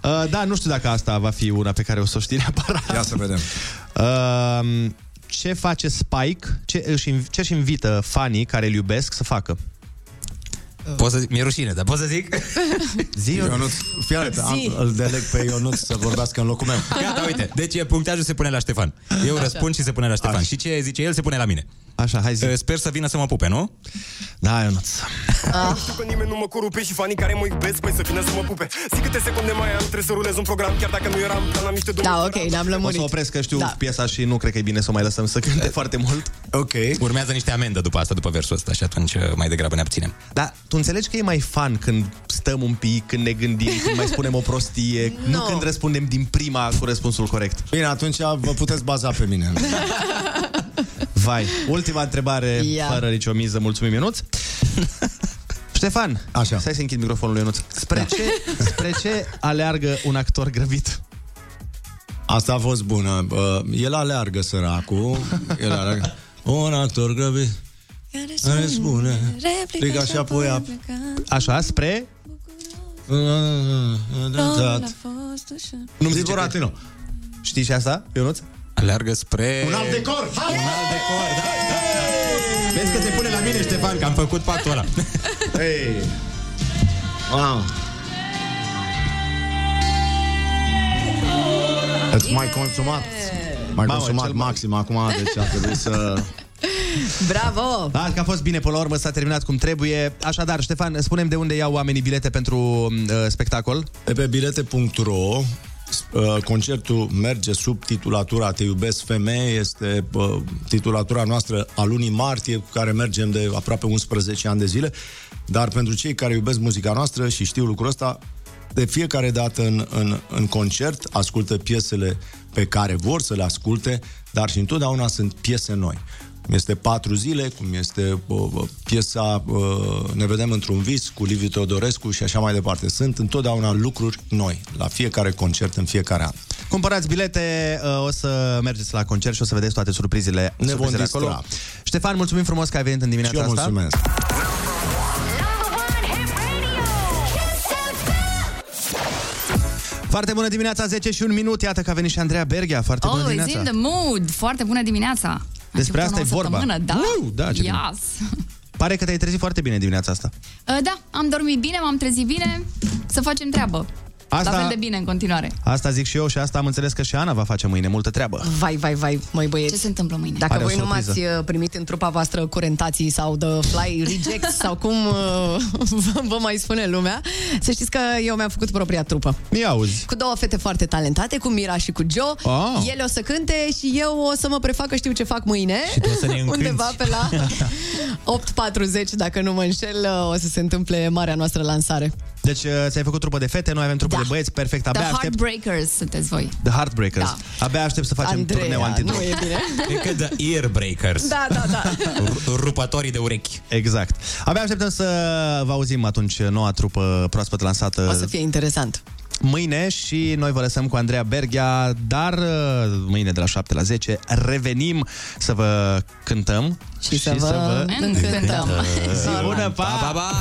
Uh, da, nu știu dacă asta va fi una pe care o să o știi neapărat. Ia să vedem. Uh, ce face Spike, ce își, inv- ce își invită fanii care îl iubesc să facă? Pot să zic, mi-e rușine, dar pot să zic? Zi, Ionuț, fii atent, am, Zi. îl deleg pe Ionuț să vorbească în locul meu. Gata, uite. Deci punctajul se pune la Ștefan. Eu răspund și se pune la Ștefan. Așa. Și ce zice el se pune la mine. Așa, hai zi. Uh, Sper să vină să mă pupe, nu? Da, Ionuț. Știu că nimeni nu mă corupe și fanii care mă iubesc Păi să vină să mă pupe Zic câte secunde mai am, trebuie să rulez un program Chiar dacă nu eram, plan am niște două Da, ok, ne-am O lămurit. să opresc că știu Da. da. piesa și nu cred că e bine să o mai lăsăm să cânte foarte mult. Ok. Urmează niște amendă după asta, după versul ăsta și atunci uh, mai degrabă ne abținem. Dar tu înțelegi că e mai fan când stăm un pic, când ne gândim, când mai spunem o prostie, no. nu No. când răspundem din prima cu răspunsul corect. Bine, atunci vă puteți baza pe mine. Vai, ultima întrebare, Ia. fără nicio miză, mulțumim Ionuț. Ștefan, Așa. stai să închid microfonul lui Ionuț. Spre, ce, spre ce aleargă un actor grăbit? Asta a fost bună. Uh, El aleargă săracul. El aleargă. Un actor grăbit. Care spune. Striga și apoi ap- Așa, spre... Dat. Nu-mi Zi, zice Buratino. că- Știi și asta, Ionuț? Aleargă spre... Un alt decor! Un alt decor, da, da, da. Vezi că se pune la mine, Ștefan, că am făcut pactul ăla. Hey. Wow. Îți mai consumat. Mai Mamă, consumat cel mai- maxim acum, deci a trebuit să... Bravo! Da, că a fost bine, până la urmă s-a terminat cum trebuie. Așadar, Ștefan, spunem de unde iau oamenii bilete pentru uh, spectacol. De pe bilete.ro uh, Concertul merge sub titulatura Te iubesc femeie Este uh, titulatura noastră a lunii martie Cu care mergem de aproape 11 ani de zile Dar pentru cei care iubesc muzica noastră Și știu lucrul ăsta De fiecare dată în, în, în concert Ascultă piesele pe care vor să le asculte Dar și întotdeauna sunt piese noi cum este Patru zile, cum este uh, uh, piesa uh, Ne vedem într-un vis cu Liviu Teodorescu și așa mai departe. Sunt întotdeauna lucruri noi, la fiecare concert, în fiecare an. Cumpărați bilete, uh, o să mergeți la concert și o să vedeți toate surprizele, Ne vom surprizele distra. acolo. Ștefan, mulțumim frumos că ai venit în dimineața Și eu asta. mulțumesc. Foarte bună dimineața, 10 și un minut. Iată că a venit și Andreea Berghia. Foarte bună Oh, is dimineața. in the mood. Foarte bună dimineața. A Despre început asta o e nouă vorba. săptămână, Da? Uh, da, ce bine. yes. Pare că te-ai trezit foarte bine dimineața asta. Uh, Da, am dormit bine, m-am trezit bine, să facem treabă. Asta- La fel de bine în continuare. Asta zic și eu și asta am înțeles că și Ana va face mâine multă treabă. Vai, vai, vai, măi băieți. Ce se întâmplă mâine? Dacă Are o voi nu m-ați surpriză. uh, primit în trupa voastră curentații sau de fly reject sau cum uh, vă mai spune lumea, să știți că eu mi-am făcut propria trupă. Mi auzi. Cu două fete foarte talentate, cu Mira și cu Joe. Ah. Ele o să cânte și eu o să mă prefac că știu ce fac mâine. Și tu o să ne încânți. Undeva pe la 8.40, dacă nu mă înșel, uh, o să se întâmple marea noastră lansare. Deci uh, ți-ai făcut trupă de fete, noi avem trupă Da. de băieți, perfect, The abia aștept. Heartbreakers sunteți voi. The Heartbreakers. Da. Abia aștept să facem Andreea, turneu antidrup. nu e bine. Cred că The Earbreakers. Da, da, da. R- rupătorii de urechi. Exact. Abia așteptăm să vă auzim atunci noua trupă proaspăt lansată O să fie interesant. mâine și noi vă lăsăm cu Andreea Berghia, dar uh, mâine de la 7 la 10 revenim să vă cântăm Și să vă încântăm. Zi bună, pa! Pa, pa, pa!